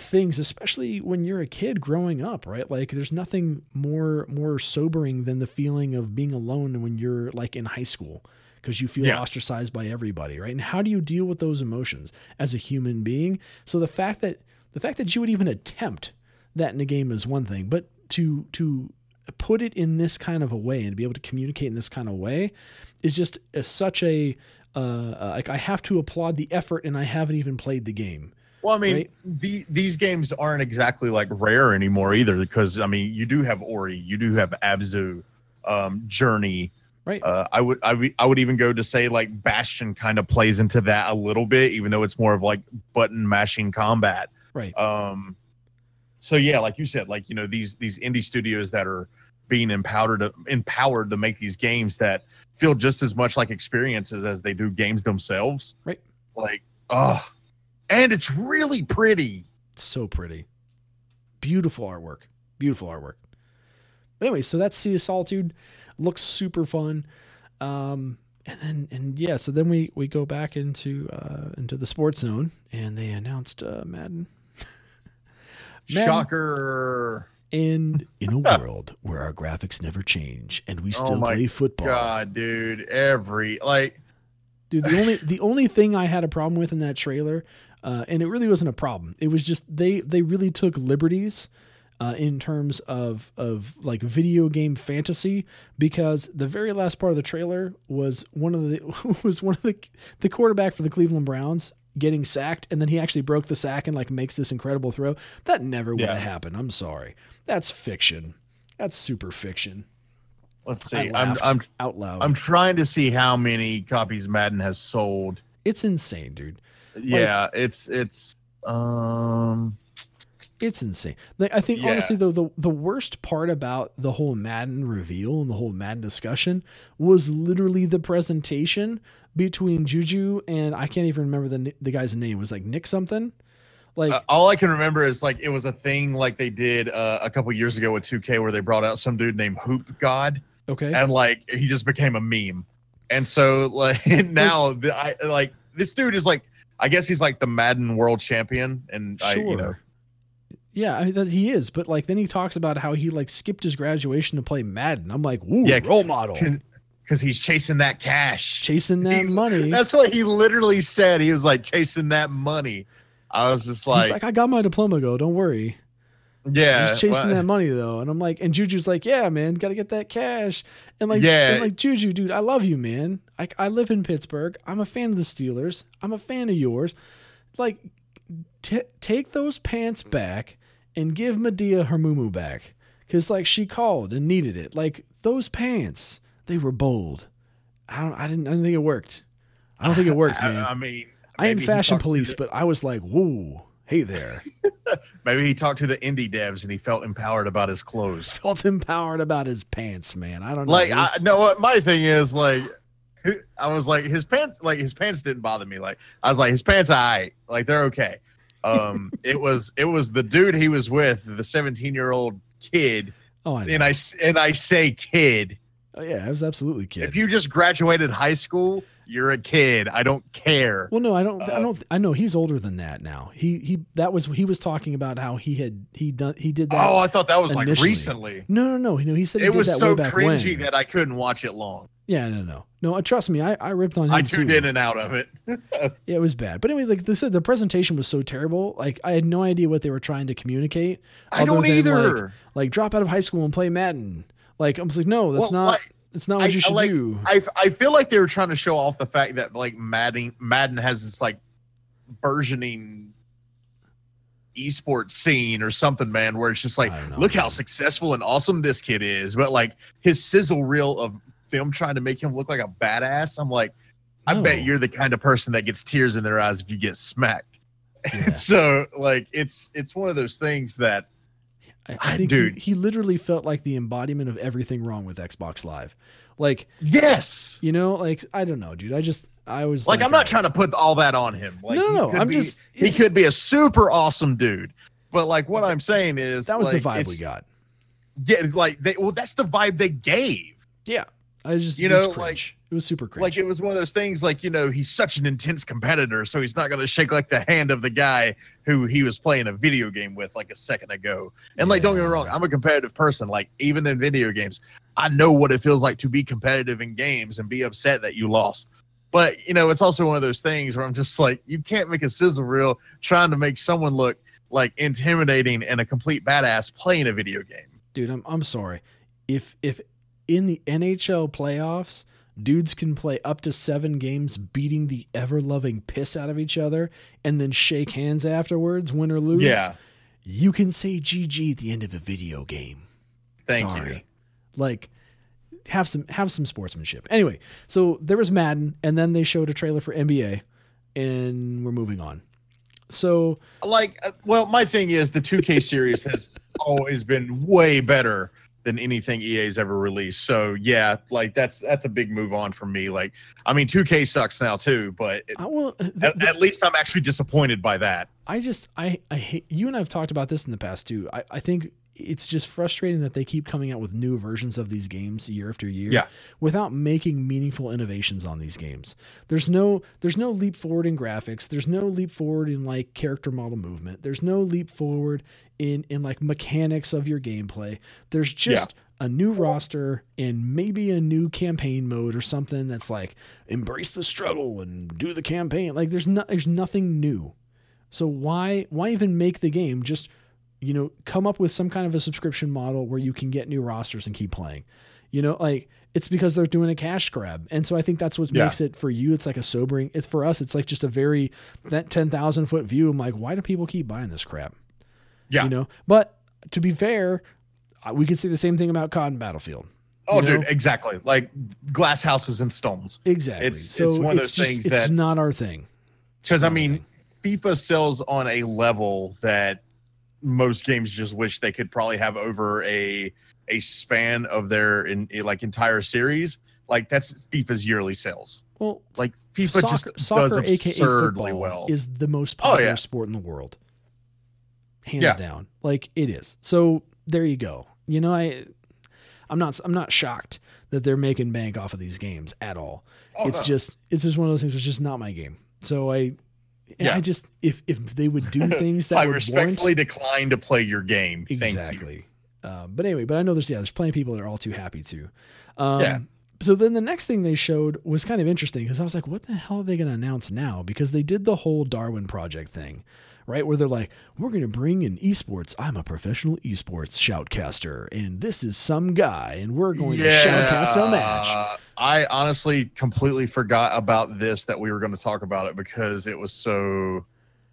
things especially when you're a kid growing up right? Like there's nothing more more sobering than the feeling of being alone when you're like in high school because you feel Yeah. ostracized by everybody right? And how do you deal with those emotions as a human being? So the fact that the fact that you would even attempt that in a game is one thing but to to put it in this kind of a way and to be able to communicate in this kind of way is just such a uh, uh, like I have to applaud the effort and I haven't even played the game Well, I mean, Right. the, these games aren't exactly like rare anymore either, because I mean, you do have Ori, you do have Abzu, um, Journey. right Uh, I would, I would, I would even go to say like Bastion kind of plays into that a little bit, even though it's more of like button mashing combat. right Um, so yeah, like you said, like you know these these indie studios that are being empowered to, empowered to make these games that feel just as much like experiences as they do games themselves. Right. Like, oh, and it's really pretty. so pretty. Beautiful artwork. Beautiful artwork. But anyway so that's sea of solitude. Looks super fun. Um and then and yeah so then we we go back into uh into the sports zone and they announced uh madden. Madden. Shocker! and in a world where our graphics never change and we Oh still my play football. God, dude, every like, Dude, the only the only thing I had a problem with in that trailer, uh, and it really wasn't a problem. It was just they they really took liberties uh, in terms of of like video game fantasy because the very last part of the trailer was one of the was one of the the quarterback for the Cleveland Browns getting sacked and then he actually broke the sack and like makes this incredible throw. That never would Yeah. have happened. I'm sorry. That's fiction. That's super fiction. let's see, I'm I'm out loud. I'm trying to see how many copies Madden has sold. it's insane, dude. Yeah, it's it's um It's insane. Like, I think Yeah. honestly though the the worst part about the whole Madden reveal and the whole Madden discussion was literally the presentation between Juju and I can't even remember the the guy's name. It was like Nick something. Like Uh, all I can remember is like it was a thing like they did uh, a couple years ago with 2K where they brought out some dude named Hoop God okay, and like he just became a meme. And so like now the, I like this dude is like I guess he's like the Madden World Champion and I sure. you know Yeah, I mean, that he is, but like then he talks about how he like skipped his graduation to play Madden. I'm like, ooh, Yeah, role model, because he's chasing that cash. chasing that He- money. That's what he literally said. He was like chasing that money. I was just like, He's like, I got my diploma, go. Don't worry. yeah, He's chasing well, that money though, and I'm like, and Juju's like, yeah, man, got to get that cash, and like, Yeah. and like Juju, dude, I love you, man. Like, I live in Pittsburgh. I'm a fan of the Steelers. I'm a fan of yours. Like, t- take those pants back and give Madea her muumuu back, because like she called and needed it. Like those pants, they were bold. I don't, I didn't, I didn't think it worked. I don't think it worked, man. I mean, I am fashion police, but I was like, whoa, hey there. maybe he talked to the indie devs and he felt empowered about his clothes. felt empowered about his pants, man. I don't know. Like, I what my thing is. Like, I was like, his pants, like his pants didn't bother me. Like, I was like, his pants, I like they're okay. Um, it was it was the dude he was with, the 17 year old kid, oh, I know. and I and I say kid. oh, yeah, I was absolutely kid. If you just graduated high school, you're a kid. I don't care. well, no, I don't. I Uh, don't. I know he's older than that now. He he. That was he was talking about how he had he done he did that. Oh, I thought that was like recently. no, no, no. You know, he said he It did was that so way back cringy when. that I couldn't watch it long. Yeah, no, no, no. uh, Trust me, I, I ripped on him I too. tuned in and out of it. Yeah, it was bad. But anyway, like they said, the presentation was so terrible. Like I had no idea what they were trying to communicate. I don't than, either. Like, like drop out of high school and play Madden. Like I'm just like, no, that's Well, not. like, it's not what I- you I should like- do. I I feel like they were trying to show off the fact that like Madden Madden has this like burgeoning esports scene or something, man, where it's just like, know, look how successful and awesome this kid is. But like his sizzle reel of them trying to make him look like a badass, I'm like, I bet you're the kind of person that gets tears in their eyes if you get smacked. Yeah. so like it's it's one of those things that I, I think dude. He, he literally felt like the embodiment of everything wrong with Xbox Live. Like yes. you know, like I don't know, dude. I just I was Like, I'm not uh, trying to put all that on him. Like no, no, I'm be- just he could be a super awesome dude. But like what I'm saying is That was like, the vibe we got. Yeah, like they well, that's the vibe they gave. Yeah, I just You know, like- it was super cringe. Like it was one of those things like, you know, he's such an intense competitor, so he's not gonna shake like the hand of the guy who he was playing a video game with like a second ago. And like don't get me wrong, I'm a competitive person. Like even in video games, I know what it feels like to be competitive in games and be upset that you lost. But you know, it's also one of those things where I'm just like, you can't make a sizzle reel trying to make someone look like intimidating and a complete badass playing a video game. dude, I'm I'm sorry. If if in the NHL playoffs, dudes can play up to seven games beating the ever loving piss out of each other and then shake hands afterwards, win or lose. Yeah. You can say GG at the end of a video game. Thank Sorry. you. Like have some have some sportsmanship. Anyway, so there was Madden and then they showed a trailer for NBA and we're moving on. So like uh, well my thing is the 2k series has always been way better than anything ea's ever released. So yeah like that's that's a big move on for me. Like i mean 2k sucks now too but it, I will uh, the- at, at least i'm actually disappointed by that. I just I I hate you and I've talked about this in the past too. I, I think it's just frustrating that they keep coming out with new versions of these games year after year Yeah. without making meaningful innovations on these games. There's no there's no leap forward in graphics. There's no leap forward in like character model movement. There's no leap forward in in like mechanics of your gameplay. There's just a new roster and maybe a new campaign mode or something that's like embrace the struggle and do the campaign. Like there's no there's nothing new. So why why even make the game? Just you know, come up with some kind of a subscription model where you can get new rosters and keep playing. You know, like it's because they're doing a cash grab, and so I think that's what Yeah. makes it for you. It's like a sobering. It's for us. It's like just a very that ten thousand foot view. I'm like, why do people keep buying this crap? Yeah. you know. But to be fair, we could say the same thing about Cotton Battlefield. oh know? dude exactly like glass houses and stones Exactly. It's- so it's one of those just- things it's that- not our thing. because i mean thing. fifa sells on a level that most games just wish they could probably have over a a span of their in, like entire series like that's fifa's yearly sales Well, like FIFA soccer, just soccer does aka absurdly football, well. is the most Oh, popular yeah. sport in the world, hands Yeah. down. Like it is. So there you go. You know, I, I'm not, I'm not shocked that they're making bank off of these games at all. Oh, it's no. just, it's just one of those things. It's just not my game. So I, Yeah. I just, if if they would do things that I would respectfully warrant, decline to play your game. Thank you. exactly. Uh, but anyway, but I know there's yeah, there's plenty of people that are all too happy to. Um, Yeah. So then the next thing they showed was kind of interesting because I was like, what the hell are they going to announce now? Because they did the whole Darwin Project thing, right? Where they're like, we're going to bring in esports. I'm a professional esports shoutcaster, and this is some guy, and we're going to shoutcast a match. I honestly completely forgot about this that we were going to talk about it because it was so.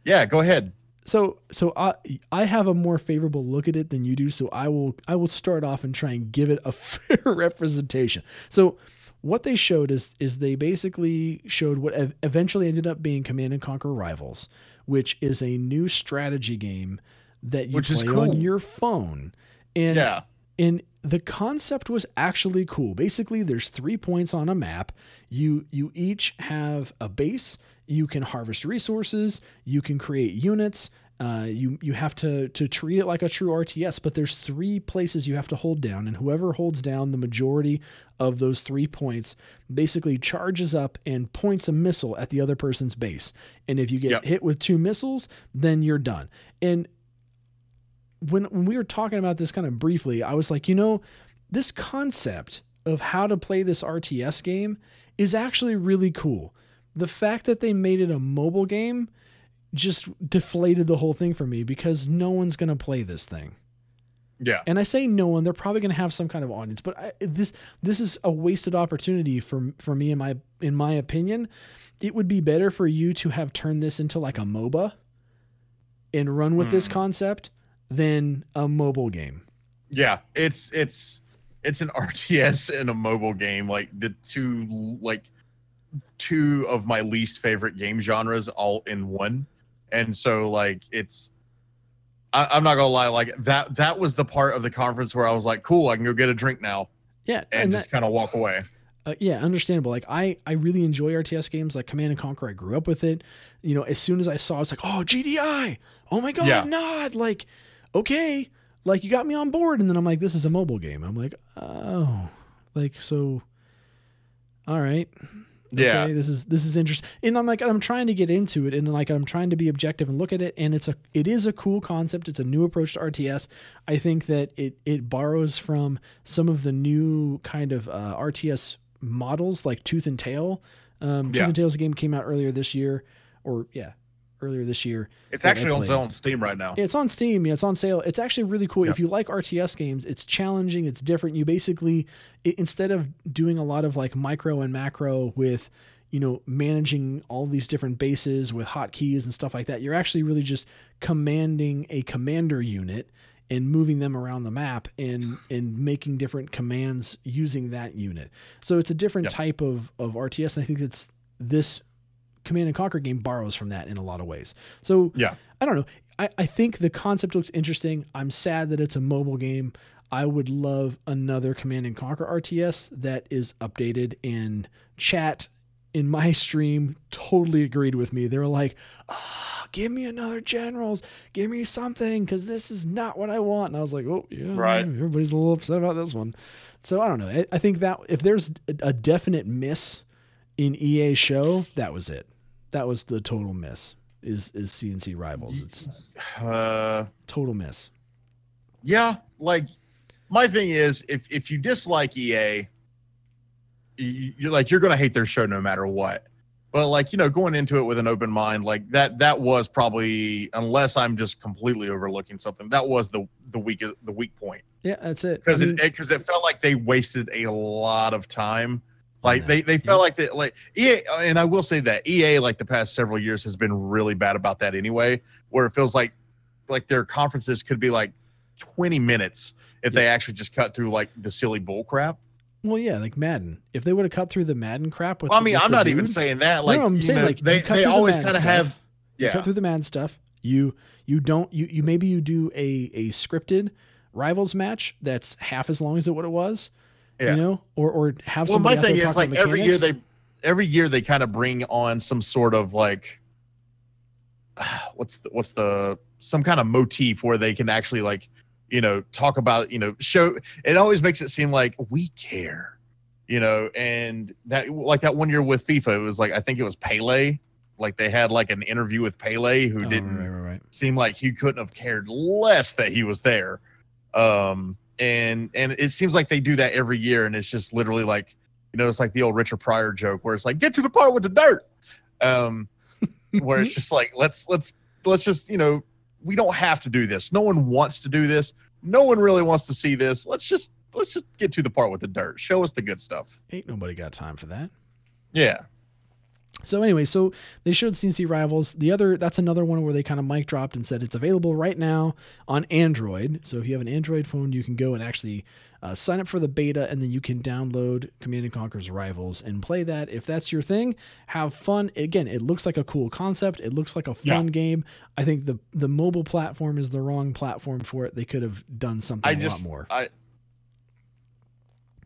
Yeah, go ahead. So so I I have a more favorable look at it than you do. So I will I will start off and try and give it a fair representation. So what they showed is is they basically showed what ev- eventually ended up being Command and Conquer Rivals, which is a new strategy game that you Which play on your phone. And Yeah. and the concept was actually cool. Basically, there's three points on a map. You you each have a base. You can harvest resources. You can create units. Uh, you you have to to treat it like a true RTS. But there's three places you have to hold down, and whoever holds down the majority of those three points basically charges up and points a missile at the other person's base. And if you get Yep. hit with two missiles, then you're done. And when when we were talking about this kind of briefly, I was like, you know, this concept of how to play this RTS game is actually really cool. The fact that they made it a mobile game just deflated the whole thing for me because no one's going to play this thing. Yeah. And I say no one, they're probably going to have some kind of audience, but I, this this is a wasted opportunity for for me in my in my opinion. It would be better for you to have turned this into like a MOBA and run with this Hmm. concept than a mobile game. Yeah, it's it's it's an RTS and a mobile game, like the two like two of my least favorite game genres all in one. And so like it's I, I'm not gonna lie, like that that was the part of the conference where I was like, cool, I can go get a drink now Yeah, and, and, just kind of walk away. Uh, yeah, understandable. Like I, I really enjoy RTS games like Command and Conquer. I grew up with it. You know, as soon as I saw, it, it's like, oh GDI, oh my god, Yeah. Nod. Like, okay, like you got me on board, and then I'm like, this is a mobile game. I'm like, oh, like so. All right, Yeah. okay, this is this is interesting, and I'm like, I'm trying to get into it, and like I'm trying to be objective and look at it, and it's a it is a cool concept. It's a new approach to RTS. I think that it it borrows from some of the new kind of uh, RTS models like Tooth and Tail. Um, Tooth Yeah. and Tail's a game came out earlier this year, or yeah, earlier this year. It's actually on sale on Steam right now. It's on Steam. Yeah, it's on sale. It's actually really cool. If you like RTS games, it's challenging. It's different. You basically, i instead of doing a lot of like micro and macro with, you know, managing all these different bases with hotkeys and stuff like that, you're actually really just commanding a commander unit and moving them around the map and and making different commands using that unit. So it's a different type of of RTS, and I think it's this Command and Conquer game borrows from that in a lot of ways. So Yeah. I don't know. I, I think the concept looks interesting. I'm sad that it's a mobile game. I would love another Command and Conquer RTS that is updated and chat in my stream totally agreed with me. They were like, ah, give me another generals, give me something, because this is not what I want. And I was like, oh yeah, Right. Everybody's a little upset about this one. So I don't know. I, I think that if there's a, a definite miss in EA show, that was it. That was the total miss. Is is CNC rivals? It's Uh total miss. yeah, like my thing is if if you dislike EA, you, you're like you're gonna hate their show no matter what. But like you know, going into it with an open mind, like that that was probably unless I'm just completely overlooking something, that was the the weak the weak point Yeah, that's it. because I mean, it because it felt like they wasted a lot of time. Like they they felt like they like EA, and I will say that EA like the past several years has been really bad about that anyway. Where it feels like like their conferences could be like 20 minutes if they actually just cut through like the silly bull crap. well, yeah, like Madden. If they would have cut through the Madden crap with, Well, I mean, with I'm not even saying that. Like, no, I'm saying know, like they they through the always kind of have You yeah cut through the Madden stuff. You you don't you you maybe you do a a scripted rivals match that's half as long as it what it was. Yeah. You know, or or have well my thing is like every year they every year they kind of bring on some sort of like what's the what's the some kind of motif where they can actually like you know talk about you know show it always makes it seem like we care you know and that like that one year with fifa it was like i think it was pele like they had like an interview with pele who Oh, didn't right, right, right. seem like he couldn't have cared less that he was there. Um, and and it seems like they do that every year, and it's just literally like you know, it's like the old Richard Pryor joke where it's like, get to the part with the dirt. Um, where it's just like let's let's let's just you know we don't have to do this. No one wants to do this. No one really wants to see this. Let's just let's just get to the part with the dirt. Show us the good stuff. Ain't nobody got time for that. Yeah. So anyway, so they showed CNC Rivals. The other that's another one where they kind of mic dropped and said it's available right now on Android. So if you have an Android phone, you can go and actually uh, sign up for the beta, and then you can download Command and Conquer's Rivals and play that. If that's your thing, have fun. Again, it looks like a cool concept. It looks like a Yeah. fun game. I think the the mobile platform is the wrong platform for it. They could have done something I a just lot more. I,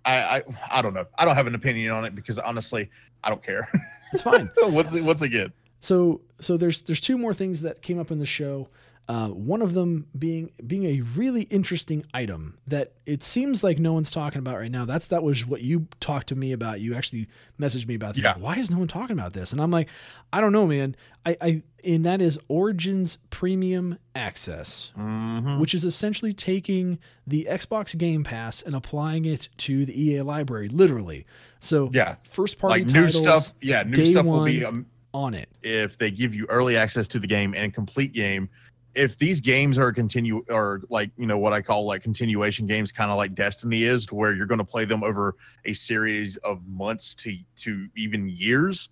I I I don't know. I don't have an opinion on it because honestly, I don't care. It's fine. what's it get? So so there's there's two more things that came up in the show. Uh, one of them being being a really interesting item that it seems like no one's talking about right now. That's that was what you talked to me about. You actually messaged me about. That. Yeah. Why is no one talking about this? And I'm like, I don't know, man. I, I and that is Origins Premium Access, Mm-hmm. which is essentially taking the Xbox Game Pass and applying it to the EA library, literally. So Yeah, first party like new stuff. Yeah, new stuff will be um, on it. if they give you early access to the game and complete game. If these games are continue or like you know what I call like continuation games, kind of like Destiny is, to where you're going to play them over a series of months to to even years,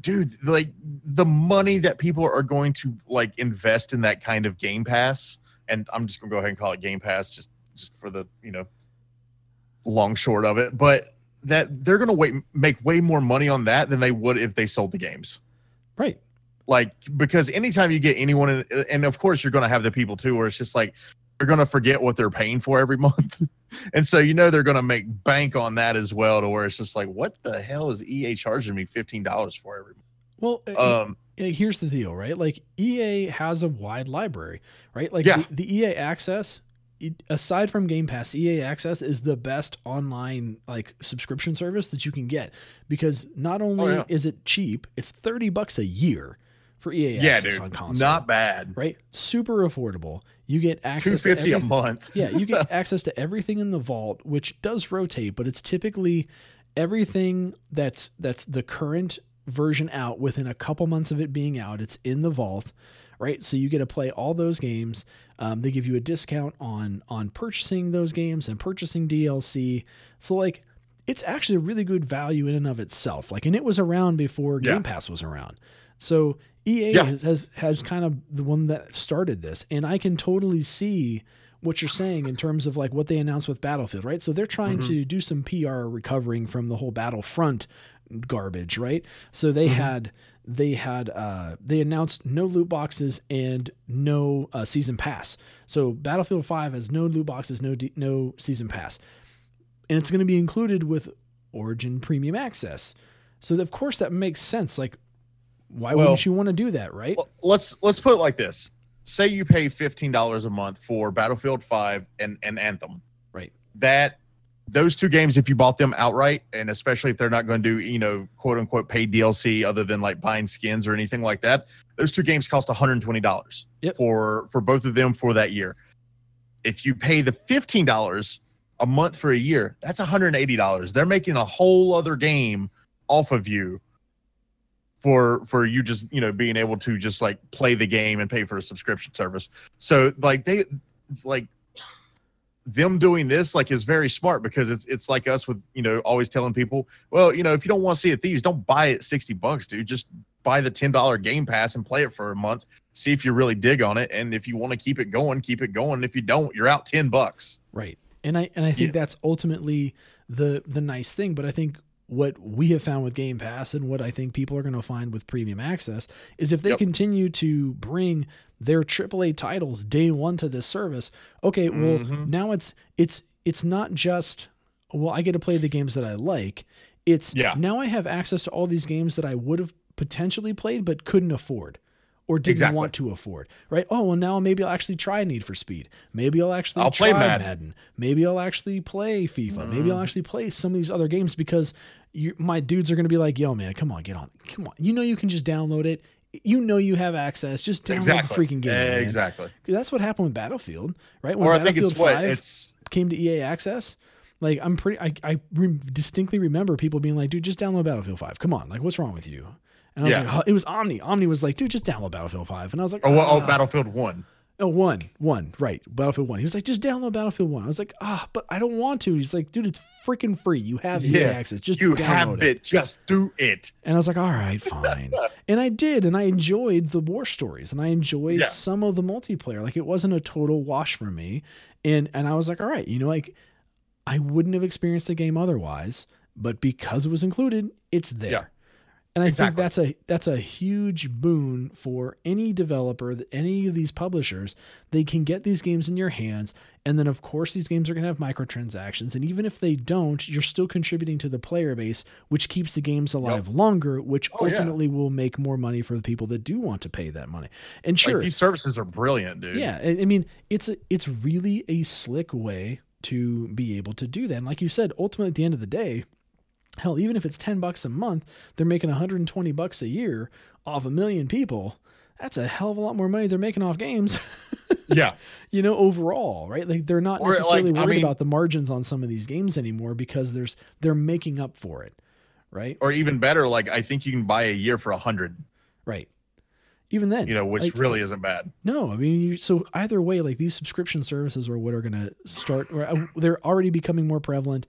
dude. Like the money that people are going to like invest in that kind of Game Pass, and I'm just gonna go ahead and call it Game Pass, just just for the you know long short of it, but that they're going to wait make way more money on that than they would if they sold the games. Right. Like because anytime you get anyone in, and of course you're going to have the people too where it's just like they're going to forget what they're paying for every month. and so you know they're going to make bank on that as well to where it's just like what the hell is EA charging me $15 for every month? Well, uh, um here's the deal, right? Like EA has a wide library, right? Like yeah. the, the EA access aside from Game Pass, EA Access is the best online like subscription service that you can get because not only oh, yeah. is it cheap, it's 30 bucks a year for EA yeah, Access dude, on console. Not bad. Right? Super affordable. You get access 250 to a month. yeah, you get access to everything in the vault, which does rotate, but it's typically everything that's that's the current version out within a couple months of it being out. It's in the vault right? So you get to play all those games. Um, they give you a discount on on purchasing those games and purchasing DLC. So like it's actually a really good value in and of itself. Like, and it was around before yeah. Game Pass was around. So EA yeah. has, has has kind of the one that started this, and I can totally see what you're saying in terms of like what they announced with Battlefield, right? So they're trying mm-hmm. to do some PR recovering from the whole Battlefront garbage, right? So they mm-hmm. had they had uh, they announced no loot boxes and no uh, season pass. So Battlefield 5 has no loot boxes, no de- no season pass, and it's going to be included with Origin Premium Access. So of course that makes sense. Like, why well, wouldn't you want to do that, right? Well, let's let's put it like this: Say you pay fifteen dollars a month for Battlefield 5 and and Anthem, right? That those two games, if you bought them outright, and especially if they're not going to do, you know, quote unquote paid DLC other than like buying skins or anything like that, those two games cost $120 yep. for for both of them for that year. If you pay the $15 a month for a year, that's $180. They're making a whole other game off of you for for you just, you know, being able to just like play the game and pay for a subscription service. So like they like them doing this like is very smart because it's it's like us with you know always telling people well you know if you don't want to Sea of Thieves don't buy it 60 bucks dude. Just buy the $10 game pass and play it for a month. See if you really dig on it. And if you want to keep it going keep it going. If you don't you're out 10 bucks. Right. And i and i think yeah. that's ultimately the the nice thing. But i think what we have found with Game Pass and what I think people are going to find with premium access is if they yep. continue to bring their AAA titles day one to this service, okay, well mm-hmm. now it's it's it's not just well I get to play the games that I like. It's yeah. now I have access to all these games that I would have potentially played but couldn't afford or didn't exactly. want to afford, right? Oh, well, now maybe I'll actually try Need for Speed. Maybe I'll actually I'll try play Madden. Madden. Maybe I'll actually play FIFA. Mm. Maybe I'll mm. actually play some of these other games because you, my dudes are going to be like, yo, man, come on, get on. Come on. You know, you can just download it. You know, you have access. Just download exactly. the freaking game. exactly. That's what happened with Battlefield, right? When or I think it's what it's came to EA Access. Like I'm pretty, I, I re- distinctly remember people being like, dude, just download Battlefield 5. Come on. Like, what's wrong with you? And I was yeah. like, oh, it was Omni. Omni was like, dude, just download Battlefield 5. And I was like, oh, oh, oh Battlefield 1. Oh, one, one, right. Battlefield 1. He was like, just download Battlefield 1. I was like, ah, but I don't want to. He's like, dude, it's freaking free. You have yeah, access. Just you have it. it. Just do it. And I was like, all right, fine. and I did. And I enjoyed the war stories and I enjoyed yeah. some of the multiplayer. Like, it wasn't a total wash for me. And, and I was like, all right, you know, like, I wouldn't have experienced the game otherwise, but because it was included, it's there. Yeah. And I exactly. think that's a that's a huge boon for any developer, any of these publishers. They can get these games in your hands, and then of course these games are going to have microtransactions. And even if they don't, you're still contributing to the player base, which keeps the games alive yep. longer, which oh, ultimately yeah. will make more money for the people that do want to pay that money. And sure, like these services are brilliant, dude. Yeah, I mean it's a it's really a slick way to be able to do that. And like you said, ultimately at the end of the day Hell, even if it's 10 bucks a month, they're making 120 bucks a year off a million people. That's a hell of a lot more money they're making off games. yeah. You know, overall, right? Like they're not necessarily like, worried I mean, about the margins on some of these games anymore because there's they're making up for it. Right. Or even better, like I think you can buy a year for a hundred. Right. Even then, you know, which like, really isn't bad. no. I mean, you, so either way, like these subscription services are what are going to start. Or uh, they're already becoming more prevalent.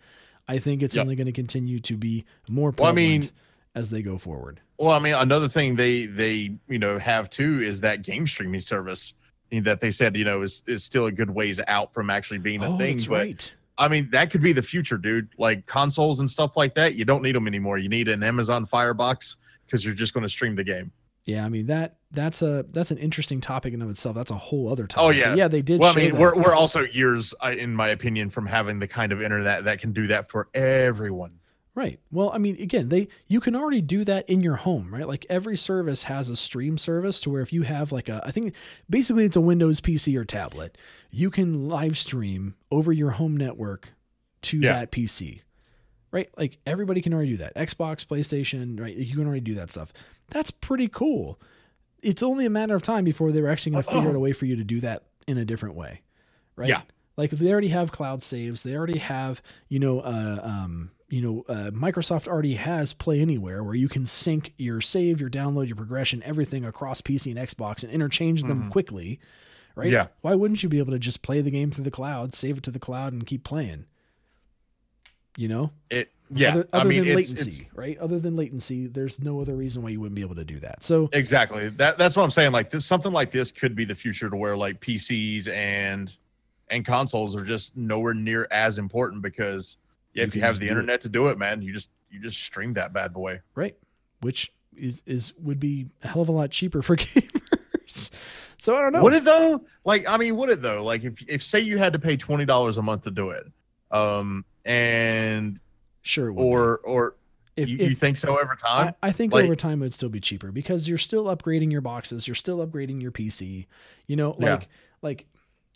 I think it's Yep. only going to continue to be more Well, I mean- as they go forward. Well, I mean, another thing they they you know have too is that game streaming service that they said you know is is still a good ways out from actually being a oh, thing. that's But right. I mean, that could be the future, dude. Like consoles and stuff like that, you don't need them anymore. You need an Amazon Firebox because you're just going to stream the game. Yeah, I mean that that's a that's an interesting topic in of itself. That's a whole other oh, topic. Oh, But yeah. yeah. They did. Well, I mean, that. we're we're also years, I- in my opinion, from having the kind of internet that can do that for everyone. Right. Well, I mean, again, they you can already do that in your home, right? Like every service has a stream service to where if you have like a I think basically it's a Windows PC or tablet, you can live stream over your home network to Yeah. that PC. Right? Like everybody can already do that. Xbox, PlayStation, right? You can already do that stuff. That's pretty cool. It's only a matter of time before they're actually going to figure out a way for you to do that in a different way. Right? Yeah. Like they already have cloud saves, they already have, you know, uh, um, you know, uh, Microsoft already has Play Anywhere where you can sync your save, your download, your progression, everything across PC and Xbox and interchange them Mhm. quickly, right? Yeah. Why wouldn't you be able to just play the game through the cloud, save it to the cloud, and keep playing? You know, It, yeah. Other, I mean, than it's, latency, it's right? Other than latency, there's no other reason why you wouldn't be able to do that. So exactly that. That's what I'm saying. Like this, something like this could be the future to where like PCs and and consoles are just nowhere near as important because yeah, You if you have the do it. internet to do it, man, you just you just stream that bad boy. right, which is is would be a hell of a lot cheaper for gamers. so I don't know. Would it though? Like, I mean, would it though? Like, if if say you had to pay twenty dollars a month to do it, um, and sure, it would be. or or if, you, if, you think so over time? I, I think Like- over time it would still be cheaper because you're still upgrading your boxes, you're still upgrading your PC. You know, Yeah. like like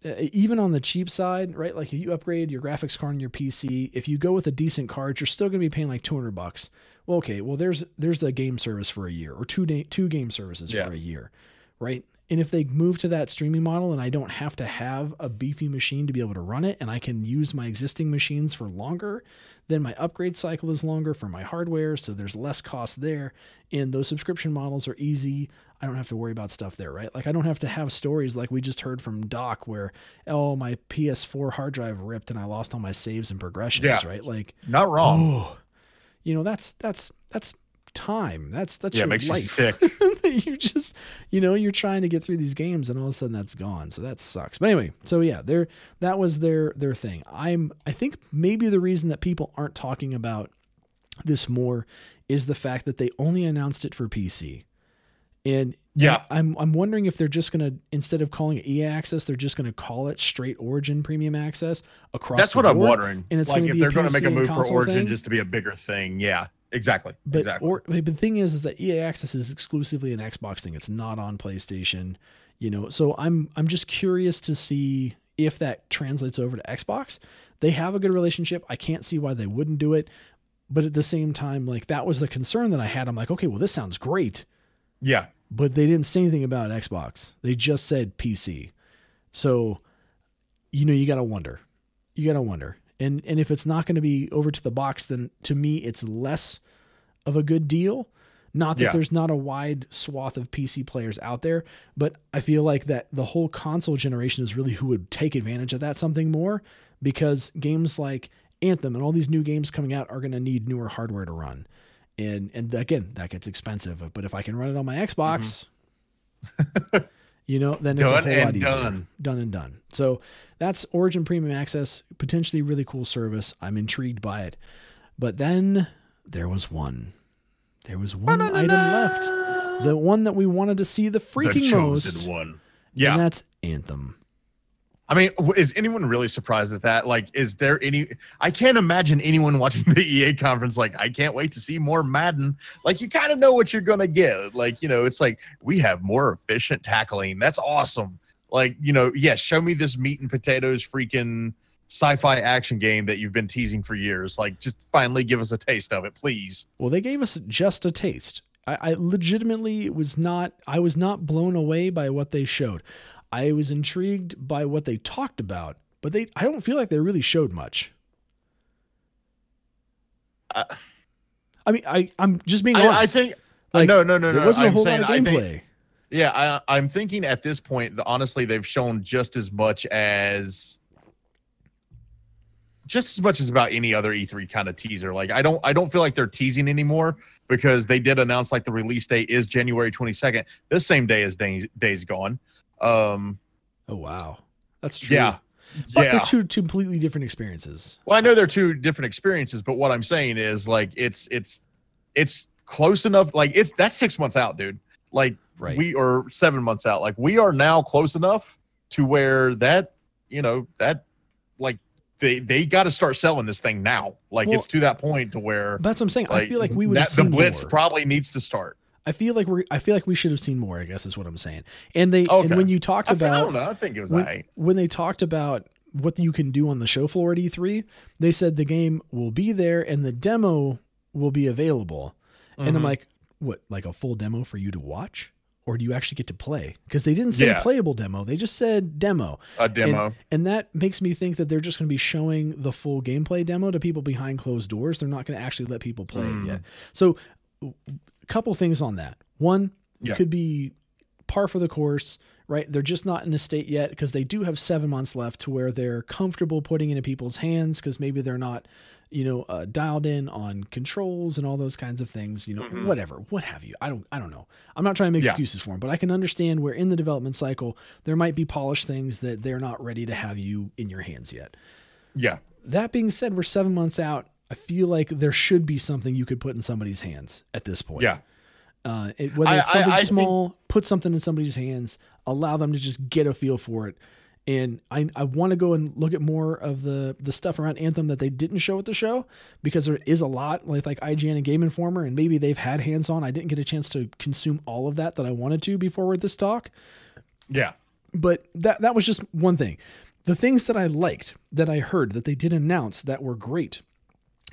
uh, even on the cheap side, right? Like if you upgrade your graphics card on your PC, if you go with a decent card, you're still going to be paying like 200 bucks. Well, okay, well there's there's a game service for a year or two day, two game services Yeah. for a year, right? And if they move to that streaming model and I don't have to have a beefy machine to be able to run it and I can use my existing machines for longer, then my upgrade cycle is longer for my hardware, so there's less cost there. And those subscription models are easy. I don't have to worry about stuff there, right? Like I don't have to have stories like we just heard from Doc where oh my PS4 hard drive ripped and I lost all my saves and progressions, Yeah. right? Like Not wrong. oh, you know that's that's that's time. That's that's yeah, your makes life. you sick. you just you know you're trying to get through these games and all of a sudden that's gone so that sucks but anyway so yeah there that was their their thing i'm i think maybe the reason that people aren't talking about this more is the fact that they only announced it for pc and Yeah. i'm i'm wondering if they're just to instead of calling it ea access they're just to call it straight origin premium access across That's the what I'm wondering. and it's like if they're going to make a move for Origin thing. just to be a bigger thing. Yeah, exactly. But exactly. or but the thing is, is that EA Access is exclusively an Xbox thing. It's not on PlayStation. You know, so I'm I'm just curious to see if that translates over to Xbox. They have a good relationship. I can't see why they wouldn't do it. But at the same time, like that was the concern that I had. I'm like, okay, well, this sounds great, yeah. but they didn't say anything about Xbox. They just said PC. So, you know, you got to wonder. You got to wonder. And and if it's not going to be over to the box, then to me it's less of a good deal. Not that Yeah. there's not a wide swath of PC players out there, but I feel like that the whole console generation is really who would take advantage of that something more because games like Anthem and all these new games coming out are going to need newer hardware to run. And and again, that gets expensive, but if I can run it on my Xbox, mm-hmm. you know, then it's Done a whole lot easier. done. Done and done. So that's Origin Premium Access, potentially really cool service. I'm intrigued by it. But then there was one. There was one item left. The one that we wanted to see the freaking most. one. Yeah. And that's Anthem. I mean, is anyone really surprised at that? Like, is there any? I can't imagine anyone watching the EA conference like, I can't wait to see more Madden. Like, you kind of know what you're gonna get. Like, you know, it's like we have more efficient tackling. That's awesome. Like, you know, yes, show me this meat and potatoes freaking sci-fi action game that you've been teasing for years. Like, just finally give us a taste of it, please. Well, they gave us just a taste. I, I legitimately was not I was not blown away by what they showed. I was intrigued by what they talked about, but they I don't feel like they really showed much. Uh, I mean, I I'm just being I, honest. I think Like, no, no, no, there no. wasn't a I'm whole saying lot of I think gameplay. Yeah, I, I'm thinking at this point, honestly, they've shown just as much as just as much as about any other E3 kind of teaser. Like I don't I don't feel like they're teasing anymore because they did announce like the release date is January 22nd, this same day as Days, Days Gone. Um Oh wow, that's true. yeah. but yeah. they're two two completely different experiences. Well, I know they're two different experiences, but what I'm saying is like it's it's it's close enough. Like it's that's six months out, dude. Like Right. we are seven months out. Like we are now close enough to where that you know that like they they got to start selling this thing now. Like Well- it's to that point to where But that's what I'm saying. like, I feel like we would that, the blitz more. probably needs to start. I feel like we're. I feel like we should have seen more. I guess is what I'm saying. And they. Okay. And when you talked I, thi- I about don't know. I think it was when, when they talked about what you can do on the show floor at E3, they said the game will be there and the demo will be available. And I'm Mhm. like, what? Like a full demo for you to watch, or do you actually get to play? Because they didn't say Yeah. playable demo. They just said demo. a demo. And that makes me think that they're just going to be showing the full gameplay demo to people behind closed doors. They're not going to actually let people play Mm. it yet. So, couple things on that. One, Yeah. could be par for the course, right? They're just not in a state yet because they do have seven months left to where they're comfortable putting into people's hands because maybe they're not, you know, uh, dialed in on controls and all those kinds of things. You know, Mhm. whatever, what have you. I don't, I don't know. I'm not trying to make Yeah. excuses for them, but I can understand where in the development cycle there might be polished things that they're not ready to have you in your hands yet. yeah. That being said, we're seven months out. I feel like there should be something you could put in somebody's hands at this point. Yeah. Uh, it, whether I- it's I- something I think- small, put something in somebody's hands, allow them to just get a feel for it. And I, I want to go and look at more of the the stuff around Anthem that they didn't show at the show because there is a lot like like IGN and Game Informer and maybe they've had hands on. I didn't get a chance to consume all of that that I wanted to before this talk Yeah. but that that was just one thing. The things that I liked that I heard that they did announce that were great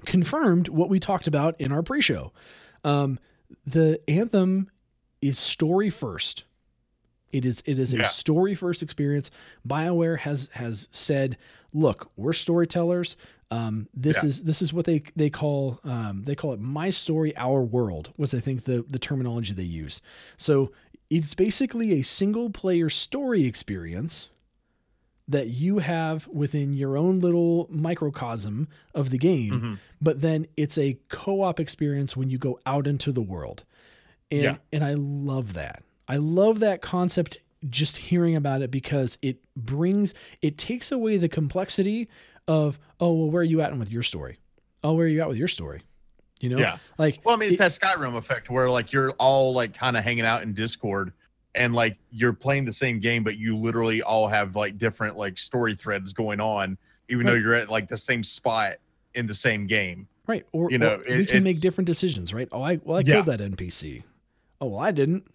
confirmed what we talked about in our pre-show. Um, the anthem is story first. It is it is a Yeah. story first experience. BioWare has has said, "Look, we're storytellers. Um, this Yeah. is this is what they they call um, they call it my story, our world." Was I think the the terminology they use. So it's basically a single player story experience that you have within your own little microcosm of the game, Mhm. but then it's a co-op experience when you go out into the world. And Yeah. and I love that. I love that concept just hearing about it because it brings it takes away the complexity of oh well where are you at with your story? Oh where are you at with your story? You know? Yeah. Like Well, I mean, it's it- that Skyrim effect where like you're all like kind of hanging out in Discord and like you're playing the same game, but you literally all have like different like story threads going on, even though you're at like the same spot in the same game. Right. Or, You know, or we can make different decisions, right? Oh, I well, I Yeah. killed that NPC. Oh, well, I didn't.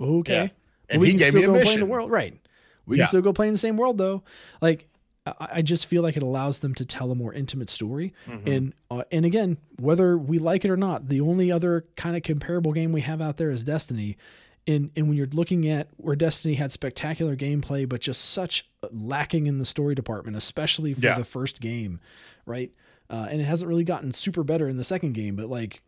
Okay. Yeah. Well, And we he can gave still me a go play in the world, right? We Yeah. can still go play in the same world, though. Like, I, I just feel like it allows them to tell a more intimate story. Mhm. And uh, and again, whether we like it or not, the only other kind of comparable game we have out there is Destiny. And and when you're looking at where Destiny had spectacular gameplay, but just such lacking in the story department, especially for Yeah. the first game, right? Uh, and it hasn't really gotten super better in the second game, but like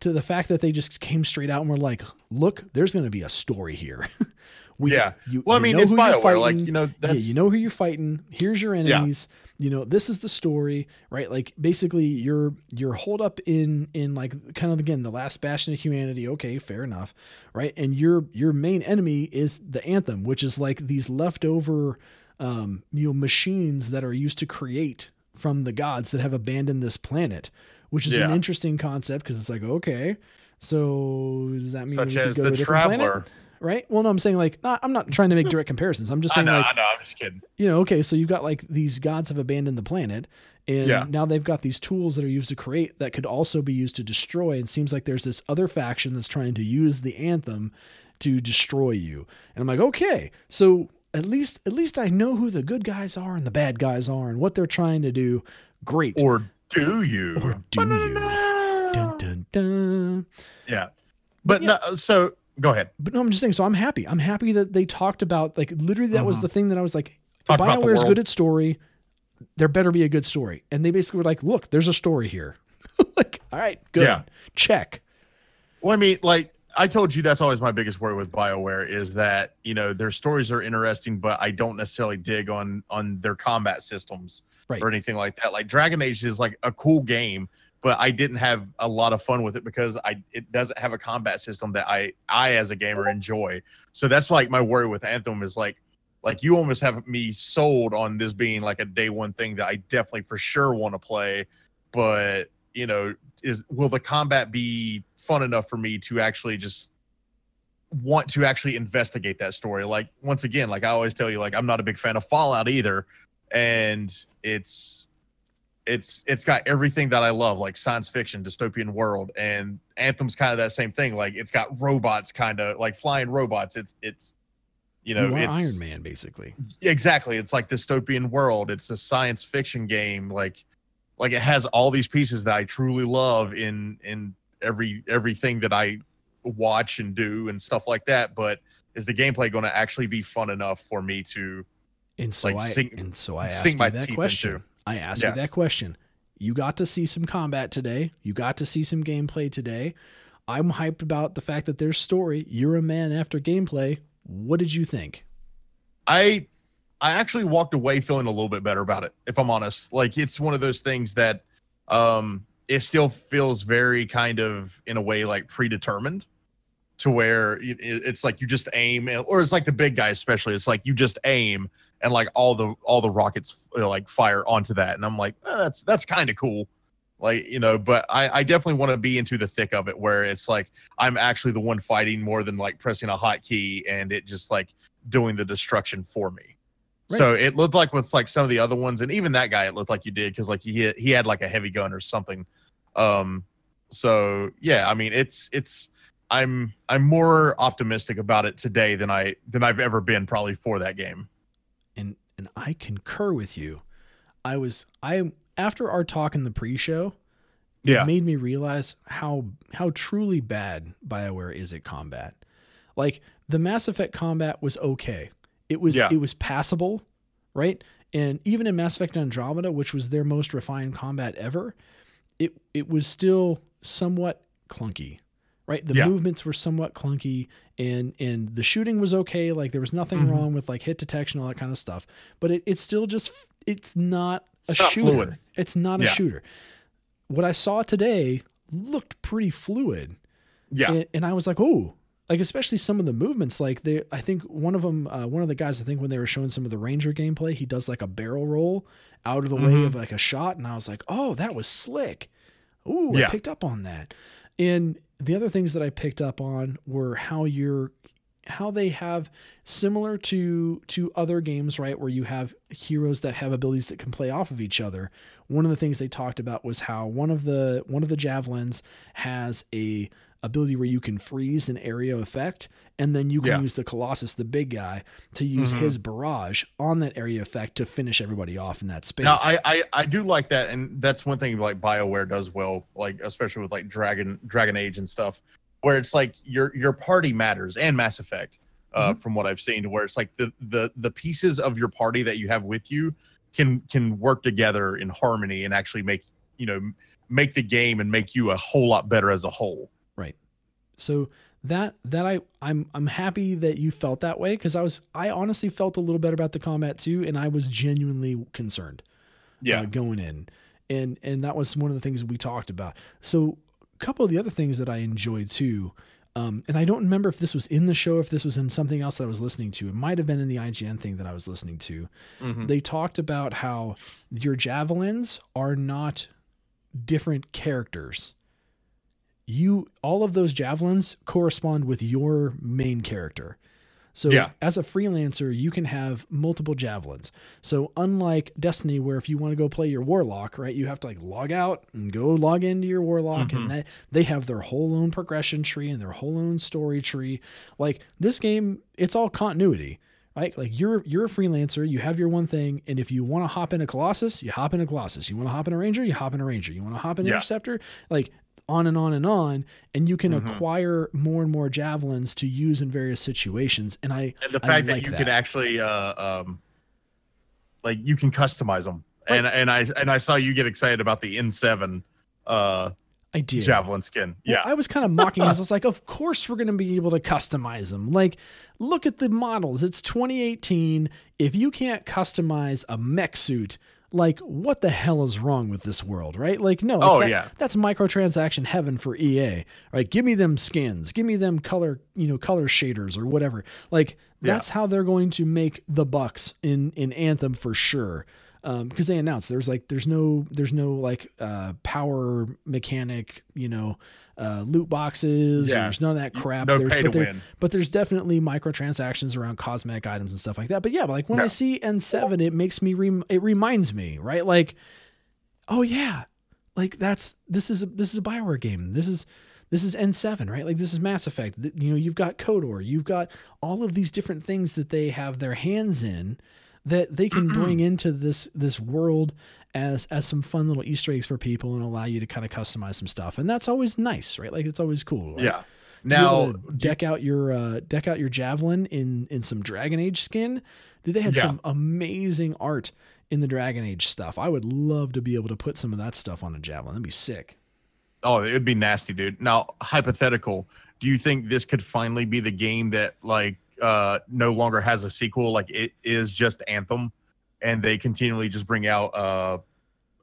to the fact that they just came straight out and were like, "Look, there's going to be a story here." we, Yeah. You, well, I mean, it's Bioware. Like, you know, that's yeah, you know who you're fighting. Here's your enemies. You know, this is the story, right? Like basically you're you're holed up in in like kind of again the last bastion of humanity. Okay, fair enough. Right? And your your main enemy is the anthem, which is like these leftover um, you know, machines that are used to create from the gods that have abandoned this planet, which is an interesting concept because it's like, okay, so does that mean such we as go to the a different planet? Traveler. Right? Well, no, I'm saying like not, I'm not trying to make direct comparisons. I'm just I saying know, like I know. I'm just kidding. you know, okay, so you've got like these gods have abandoned the planet, and Yeah. now they've got these tools that are used to create that could also be used to destroy. And it seems like there's this other faction that's trying to use the anthem to destroy you. And I'm like, okay, so at least at least I know who the good guys are and the bad guys are and what they're trying to do. Great. Or do you? Or do you? Dun, dun, dun. Yeah. But Yeah. no, so go ahead. But no, I'm just saying. So I'm happy. I'm happy that they talked about like literally that was Mhm. the thing that I was like, Talk about the Bioware's good at story. There better be a good story. And they basically were like, look, there's a story here. like, all right, good. Yeah. Check. Well, I mean, like I told you that's always my biggest worry with BioWare is that you know their stories are interesting, but I don't necessarily dig on on their combat systems Right. or anything like that. Like Dragon Age is like a cool game, but I didn't have a lot of fun with it because I it doesn't have a combat system that I I as a gamer enjoy. So that's like my worry with Anthem is like like you almost have me sold on this being like a day one thing that I definitely for sure want to play, but you know is will the combat be fun enough for me to actually just want to actually investigate that story like once again like i always tell you like i'm not a big fan of fallout either and it's it's it's got everything that i love like science fiction dystopian world and anthem's kind of that same thing like it's got robots kind of like flying robots it's it's you know you it's Iron Man, basically. exactly it's like dystopian world it's a science fiction game like like it has all these pieces that i truly love in in every everything that i watch and do and stuff like that but is the gameplay going to actually be fun enough for me to And so like, I sink- and so I asked my that question. into. I asked Yeah. you that question. You got to see some combat today. You got to see some gameplay today. I'm hyped about the fact that there's story. You're a man after gameplay. What did you think? I I actually walked away feeling a little bit better about it, if I'm honest. Like it's one of those things that um it still feels very kind of in a way like predetermined to where it, it- it's like you just aim or it's like the big guy especially it's like you just aim and like all the all the rockets uh, like fire onto that and i'm like eh, that's that's kind of cool like you know but i i definitely want to be into the thick of it where it's like i'm actually the one fighting more than like pressing a hotkey and it just like doing the destruction for me. So it looked like with like some of the other ones, and even that guy, it looked like you did because like he he had like a heavy gun or something. Um, so yeah, I mean it's it's I'm I'm more optimistic about it today than I than I've ever been probably for that game. And I concur with you. I was I after our talk in the pre-show, Yeah. it made me realize how how truly bad BioWare is at combat. Like the Mass Effect combat was okay. It was Yeah. it was passable, right? And even in Mass Effect Andromeda, which was their most refined combat ever, it it was still somewhat clunky. Right? The Yeah. movements were somewhat clunky and and the shooting was okay. Like there was nothing Mhm. wrong with like hit detection, all that kind of stuff. But it, it's still just it's not It's a not shooter. fluid. It's not a Yeah. shooter. What I saw today looked pretty fluid. Yeah. And, and I was like, oh, like especially some of the movements. Like they, I think one of them, uh, one of the guys, I think when they were showing some of the Ranger gameplay, he does like a barrel roll out of the way Mhm. of like a shot, and I was like, oh, that was slick. Ooh, I picked up on that. And the other things that I picked up on were how you're how they have similar to to other games right where you have heroes that have abilities that can play off of each other. One of the things they talked about was how one of the one of the javelins has a ability where you can freeze an area effect and then you can Yeah. use the colossus the big guy to use Mhm. his barrage on that area effect to finish everybody off in that space Now I, I I do like that, and that's one thing like Bioware does well, like especially with like Dragon Dragon Age and stuff, where it's like your your party matters and Mass Effect, uh, from what I've seen, to where it's like the the the pieces of your party that you have with you can can work together in harmony and actually make you know make the game and make you a whole lot better as a whole. Right. So that that I I'm I'm happy that you felt that way because I was I honestly felt a little better about the combat too, and I was genuinely concerned. uh, going in, and and that was one of the things we talked about. So a couple of the other things that I enjoyed too. Um, and I don't remember if this was in the show, if this was in something else that I was listening to. It might have been in the IGN thing that I was listening to. Mhm. They talked about how your javelins are not different characters. You all of those javelins correspond with your main character. So Yeah. as a freelancer, you can have multiple javelins. So unlike Destiny, where if you want to go play your warlock, right, you have to like log out and go log into your warlock, Mhm. and they they have their whole own progression tree and their whole own story tree. Like this game, it's all continuity right? Like you're you're a freelancer, you have your one thing, and if you want to hop in a Colossus, you hop in a Colossus. You want to hop in a Ranger, you hop in a Ranger. You want to hop in Yeah. Interceptor, like on and on and on, and you can Mhm. acquire more and more javelins to use in various situations. And I and the I fact that like you that. can actually uh um like you can customize them and and i and i saw you get excited about the n7 uh I did. javelin skin. Well, Yeah. I was kind of mocking. us. I was like, of course we're going to be able to customize them. Like, look at the models. It's 2018. If you can't customize a mech suit, like, what the hell is wrong with this world, right? Like, no. like, Oh, that- yeah. That's microtransaction heaven for EA. Right? Give me them skins. Give me them color, you know, color shaders or whatever. Like, Yeah. that's how they're going to make the bucks in in Anthem for sure. Um, because they announced there's like there's no there's no like uh power mechanic you know uh loot boxes Yeah. there's none of that crap. no there's, pay but, to there- win. but there's definitely microtransactions around cosmetic items and stuff like that. But yeah but like when I see N7 it makes me rem- it reminds me right? Like oh yeah. Like that's this is a, this is a Bioware game. This is this is N7 right? Like this is Mass Effect. You know you've got KOTOR you've got all of these different things that they have their hands in that they can bring into this this world as as some fun little Easter eggs for people and allow you to kind of customize some stuff, and that's always nice, right? Like it's always cool. Like, Yeah. to be able Now, deck out your uh, deck out your javelin in in some Dragon Age skin. Dude, they had Yeah. some amazing art in the Dragon Age stuff. I would love to be able to put some of that stuff on a javelin. That'd be sick. oh, it'd be nasty, dude. Now, hypothetical, do you think this could finally be the game that like uh no longer has a sequel, like it is just Anthem, and they continually just bring out uh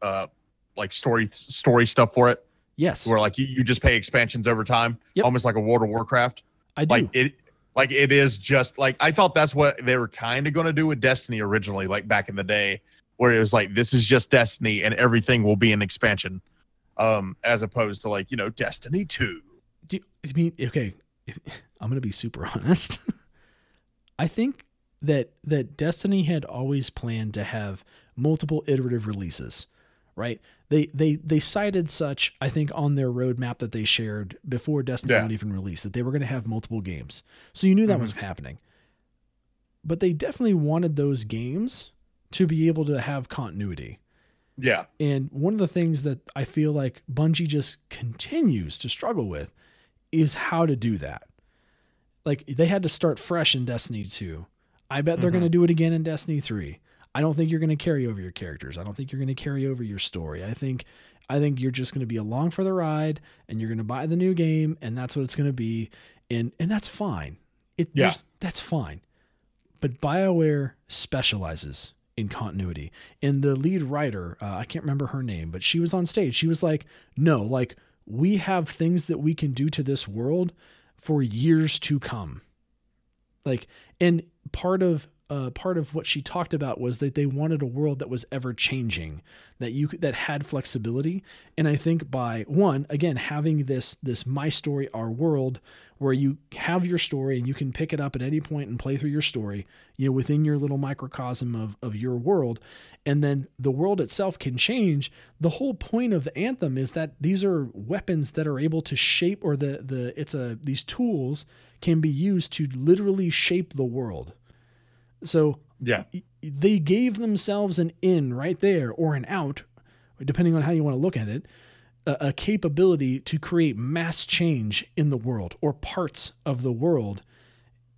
uh like story story stuff for it, Yes, where like you, you just pay expansions over time, Yep. almost like a World of Warcraft. I do. Like it like it is just like I thought that's what they were kind of going to do with Destiny originally, like back in the day, where it was like this is just Destiny and everything will be an expansion, um, as opposed to like you know Destiny two. Do you, I mean, okay, if, I'm gonna be super honest. I think that that Destiny had always planned to have multiple iterative releases, right? They they they cited such, I think, on their roadmap that they shared before Destiny Yeah. even released that they were going to have multiple games. So you knew that mm-hmm. was happening. But they definitely wanted those games to be able to have continuity. Yeah, And one of the things that I feel like Bungie just continues to struggle with is how to do that. Like they had to start fresh in Destiny 2. I bet they're Mhm. going to do it again in Destiny 3. I don't think you're going to carry over your characters. I don't think you're going to carry over your story. I think I think you're just going to be along for the ride and you're going to buy the new game and that's what it's going to be and and that's fine. It Yeah. that's fine. But BioWare specializes in continuity. And the lead writer, uh, I can't remember her name, but she was on stage. She was like, "No, like we have things that we can do to this world for years to come." Like, and part of uh, part of what she talked about was that they wanted a world that was ever changing, that you that had flexibility. And I think by one, again, having this this my story, our world, where you have your story and you can pick it up at any point and play through your story, you know, within your little microcosm of of your world, and then the world itself can change. The whole point of the anthem is that these are weapons that are able to shape, or the the it's a these tools can be used to literally shape the world. So yeah, they gave themselves an in right there or an out, depending on how you want to look at it, a, a capability to create mass change in the world or parts of the world.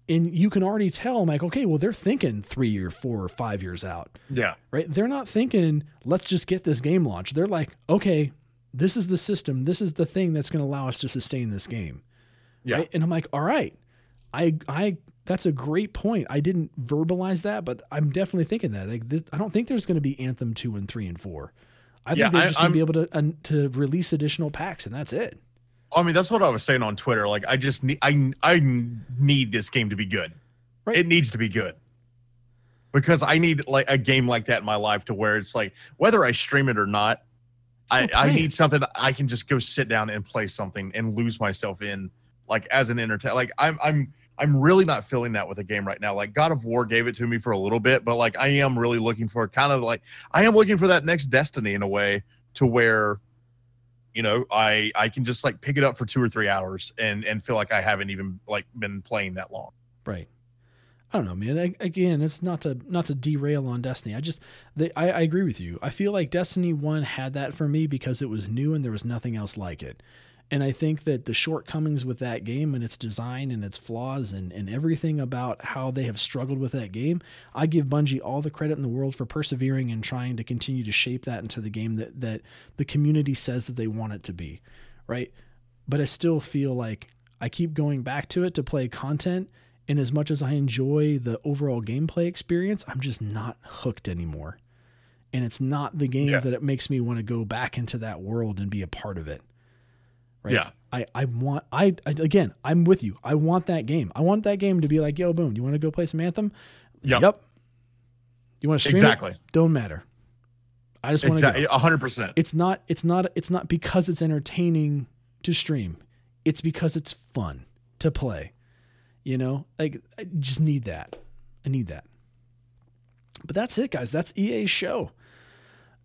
And you can already tell, like, okay, well, they're thinking three or four or five years out, yeah, right? They're not thinking, let's just get this game launched. They're like, okay, this is the system. This is the thing that's going to allow us to sustain this game. yeah. Right? And I'm like, all right, I, I, that's a great point. I didn't verbalize that, but I'm definitely thinking that. Like, this, I don't think there's going to be Anthem two and three and four. I Yeah, think they're I- just going to be able to uh, to release additional packs, and that's it. I mean, that's what I was saying on Twitter. Like, I just need, I, I need this game to be good. Right. It needs to be good because I need like a game like that in my life to where it's like whether I stream it or not, I, I need something I can just go sit down and play something and lose myself in like as an entertainer. Like I'm, I'm, I'm really not feeling that with a game right now. Like God of War gave it to me for a little bit, but like I am really looking for kind of like I am looking for that next Destiny in a way to where you know i i can just like pick it up for two or three hours and and feel like i haven't even like been playing that long Right. I don't know, man. I, again, it's not to not to derail on Destiny. I just, they, I, I agree with you. I feel like Destiny One had that for me because it was new and there was nothing else like it. And I think that the shortcomings with that game and its design and its flaws and, and everything about how they have struggled with that game, I give Bungie all the credit in the world for persevering and trying to continue to shape that into the game that, that the community says that they want it to be. right? But I still feel like I keep going back to it to play content. And as much as I enjoy the overall gameplay experience, I'm just not hooked anymore. And it's not the game Yeah. that it makes me want to go back into that world and be a part of it. Right. Yeah. I, I want I, I again I'm with you. I want that game. I want that game to be like, yo, boom, you want to go play some Anthem? Yep. Yep. You want to stream Exactly. it? Don't matter. I just want to Exactly. go. hundred percent. It's not it's not it's not because it's entertaining to stream. It's because it's fun to play. You know? Like I just need that. I need that. But that's it, guys. That's EA's show.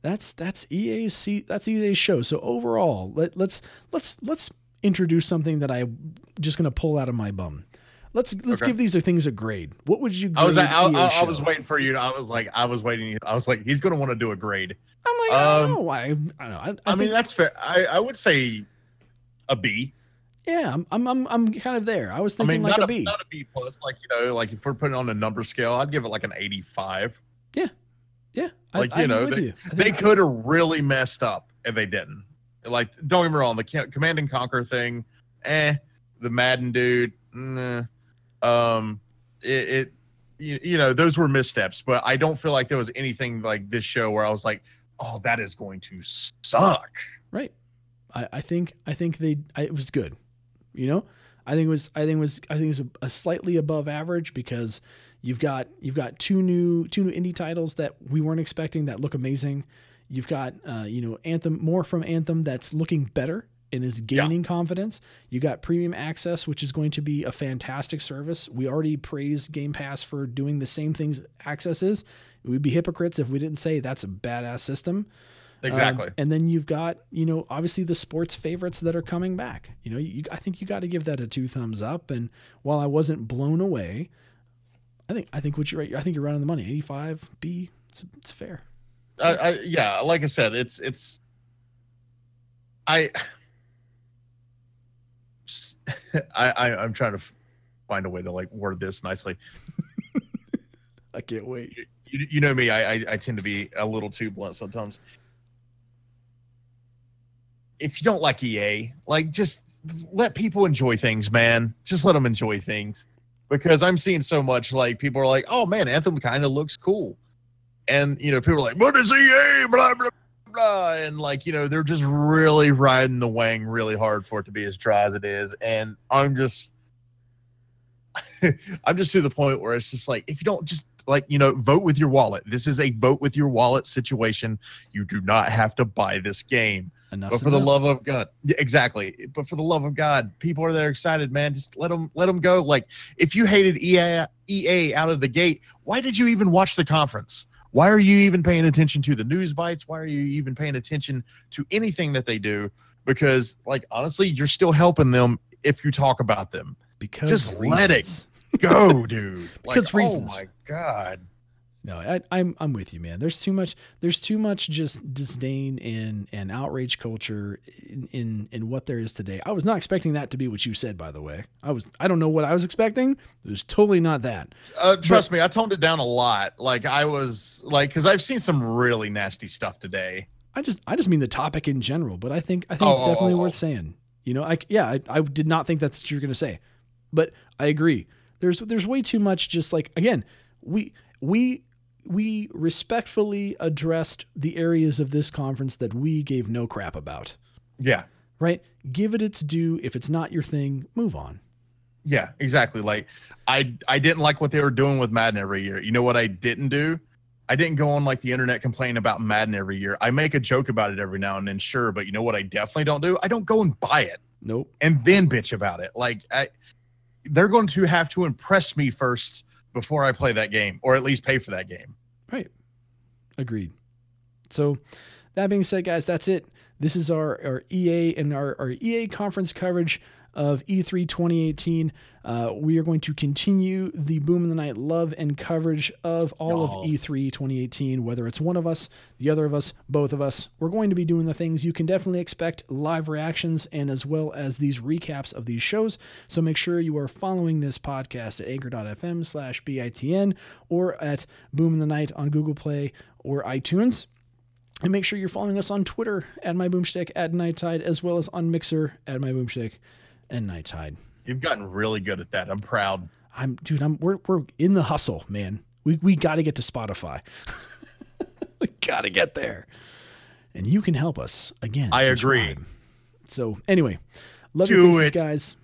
That's that's EA's that's EA's show. So overall, let, let's let's let's introduce something that I'm just gonna pull out of my bum. Let's let's Okay. give these things a grade. What would you grade? I was I, I, I was waiting for you. to- I was like I was waiting. I was like he's going to want to do a grade. I'm like, I don't um, know why. I, don't know. I, I, I, mean that's fair. I I would say a B. yeah, I'm, I'm I'm I'm kind of there. I was I thinking mean like not a B. not a B plus. Like you know, like if we're putting on a number scale, I'd give it like an eighty-five. Yeah, I- Like, I, you agree know, with you. They could have really messed up and they didn't. Like don't get me wrong, the Command and Conquer thing, eh. The Madden dude, nah. um, it, it you, you know those were missteps, but I don't feel like there was anything like this show where I was like, oh, that is going to suck. right. I, I think I think they I, it was good. You know, I think it was I think it was I think it was a, a slightly above average because you've got you've got two new two new indie titles that we weren't expecting that look amazing. You've got uh, you know Anthem more from Anthem that's looking better and is gaining confidence. You got premium access, which is going to be a fantastic service. We already praise Game Pass for doing the same things Access is. We'd be hypocrites if we didn't say that's a badass system. Um, Exactly. and then you've got, you know, obviously the sports favorites that are coming back. You know, you, I think you got to give that a two thumbs up. And while I wasn't blown away, I think I think what you're right. I think you're right on the money. 85 B. It's, it's fair. I, I yeah, like I said, it's it's I I, I I'm trying to find a way to like word this nicely. I can't wait. You, you know me, I, I I tend to be a little too blunt sometimes. If you don't like EA, like just let people enjoy things, man. Just let them enjoy things. Because I'm seeing so much like people are like, "Oh man, Anthem kind of looks cool," and you know people are like, "What is EA?" Blah blah blah, and like you know they're just really riding the wang really hard for it to be as dry as it is, and I'm just, I'm just to the point where it's just like if you don't just like you know vote with your wallet. This is a vote with your wallet situation. You do not have to buy this game. Enough. But for the love of God, yeah, exactly. But for the love of God, people are there excited, man. Just let them let them go. Like if you hated EA EA out of the gate, why did you even watch the conference? Why are you even paying attention to the news bites? Why are you even paying attention to anything that they do? Because like honestly, you're still helping them if you talk about them. because just let it. Go, dude. Because like, reasons. Oh my God. No, I, I'm I'm with you, man. There's too much. There's too much just disdain and and outrage culture in, in in what there is today. I was not expecting that to be what you said, by the way. I was. I don't know what I was expecting. It was totally not that. Uh, trust me, I toned it down a lot. Like I was like, because I've seen some really nasty stuff today. I just I just mean the topic in general. But I think I think it's Oh, oh, definitely oh, worth oh. saying. You know, I yeah, I, I did not think that's what you're gonna say, but I agree. There's there's way too much. Just like again, we we we respectfully addressed the areas of this conference that we gave no crap about. Yeah, right? Give it its due. If it's not your thing, move on. yeah, exactly. Like I, I didn't like what they were doing with Madden every year. You know what I didn't do? I didn't go on like the internet complaining about Madden every year. I make a joke about it every now and then, sure, but you know what I definitely don't do? I don't go and buy it Nope. and then bitch about it. Like I, they're going to have to impress me first before I play that game, or at least pay for that game. Right. Agreed. So, that being said, guys, that's it. This is our, our EA and our, our EA conference coverage of E E3 2018. Uh, we are going to continue the Boom in the Night love and coverage of all of Yes. E3 2018, whether it's one of us, the other of us, both of us. We're going to be doing the things you can definitely expect live reactions and as well as these recaps of these shows. So make sure you are following this podcast at anchor.fm slash BITN or at Boom in the Night on Google Play or iTunes. And make sure you're following us on Twitter at my boomstick at Night Tide, as well as on Mixer at my boomstick and Night Tide. You've gotten really good at that. I'm proud. I'm dude, I'm we're we're in the hustle, man. We we gotta get to Spotify. we gotta get there. And you can help us. Again. I agree. So anyway, love Do your guys.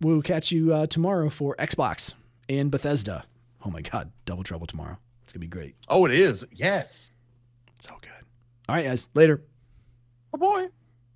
We'll catch you uh, tomorrow for Xbox and Bethesda. Oh my god, double trouble tomorrow. It's gonna be great. Oh, it is. Yes. So good. All right, guys. Later. Oh boy.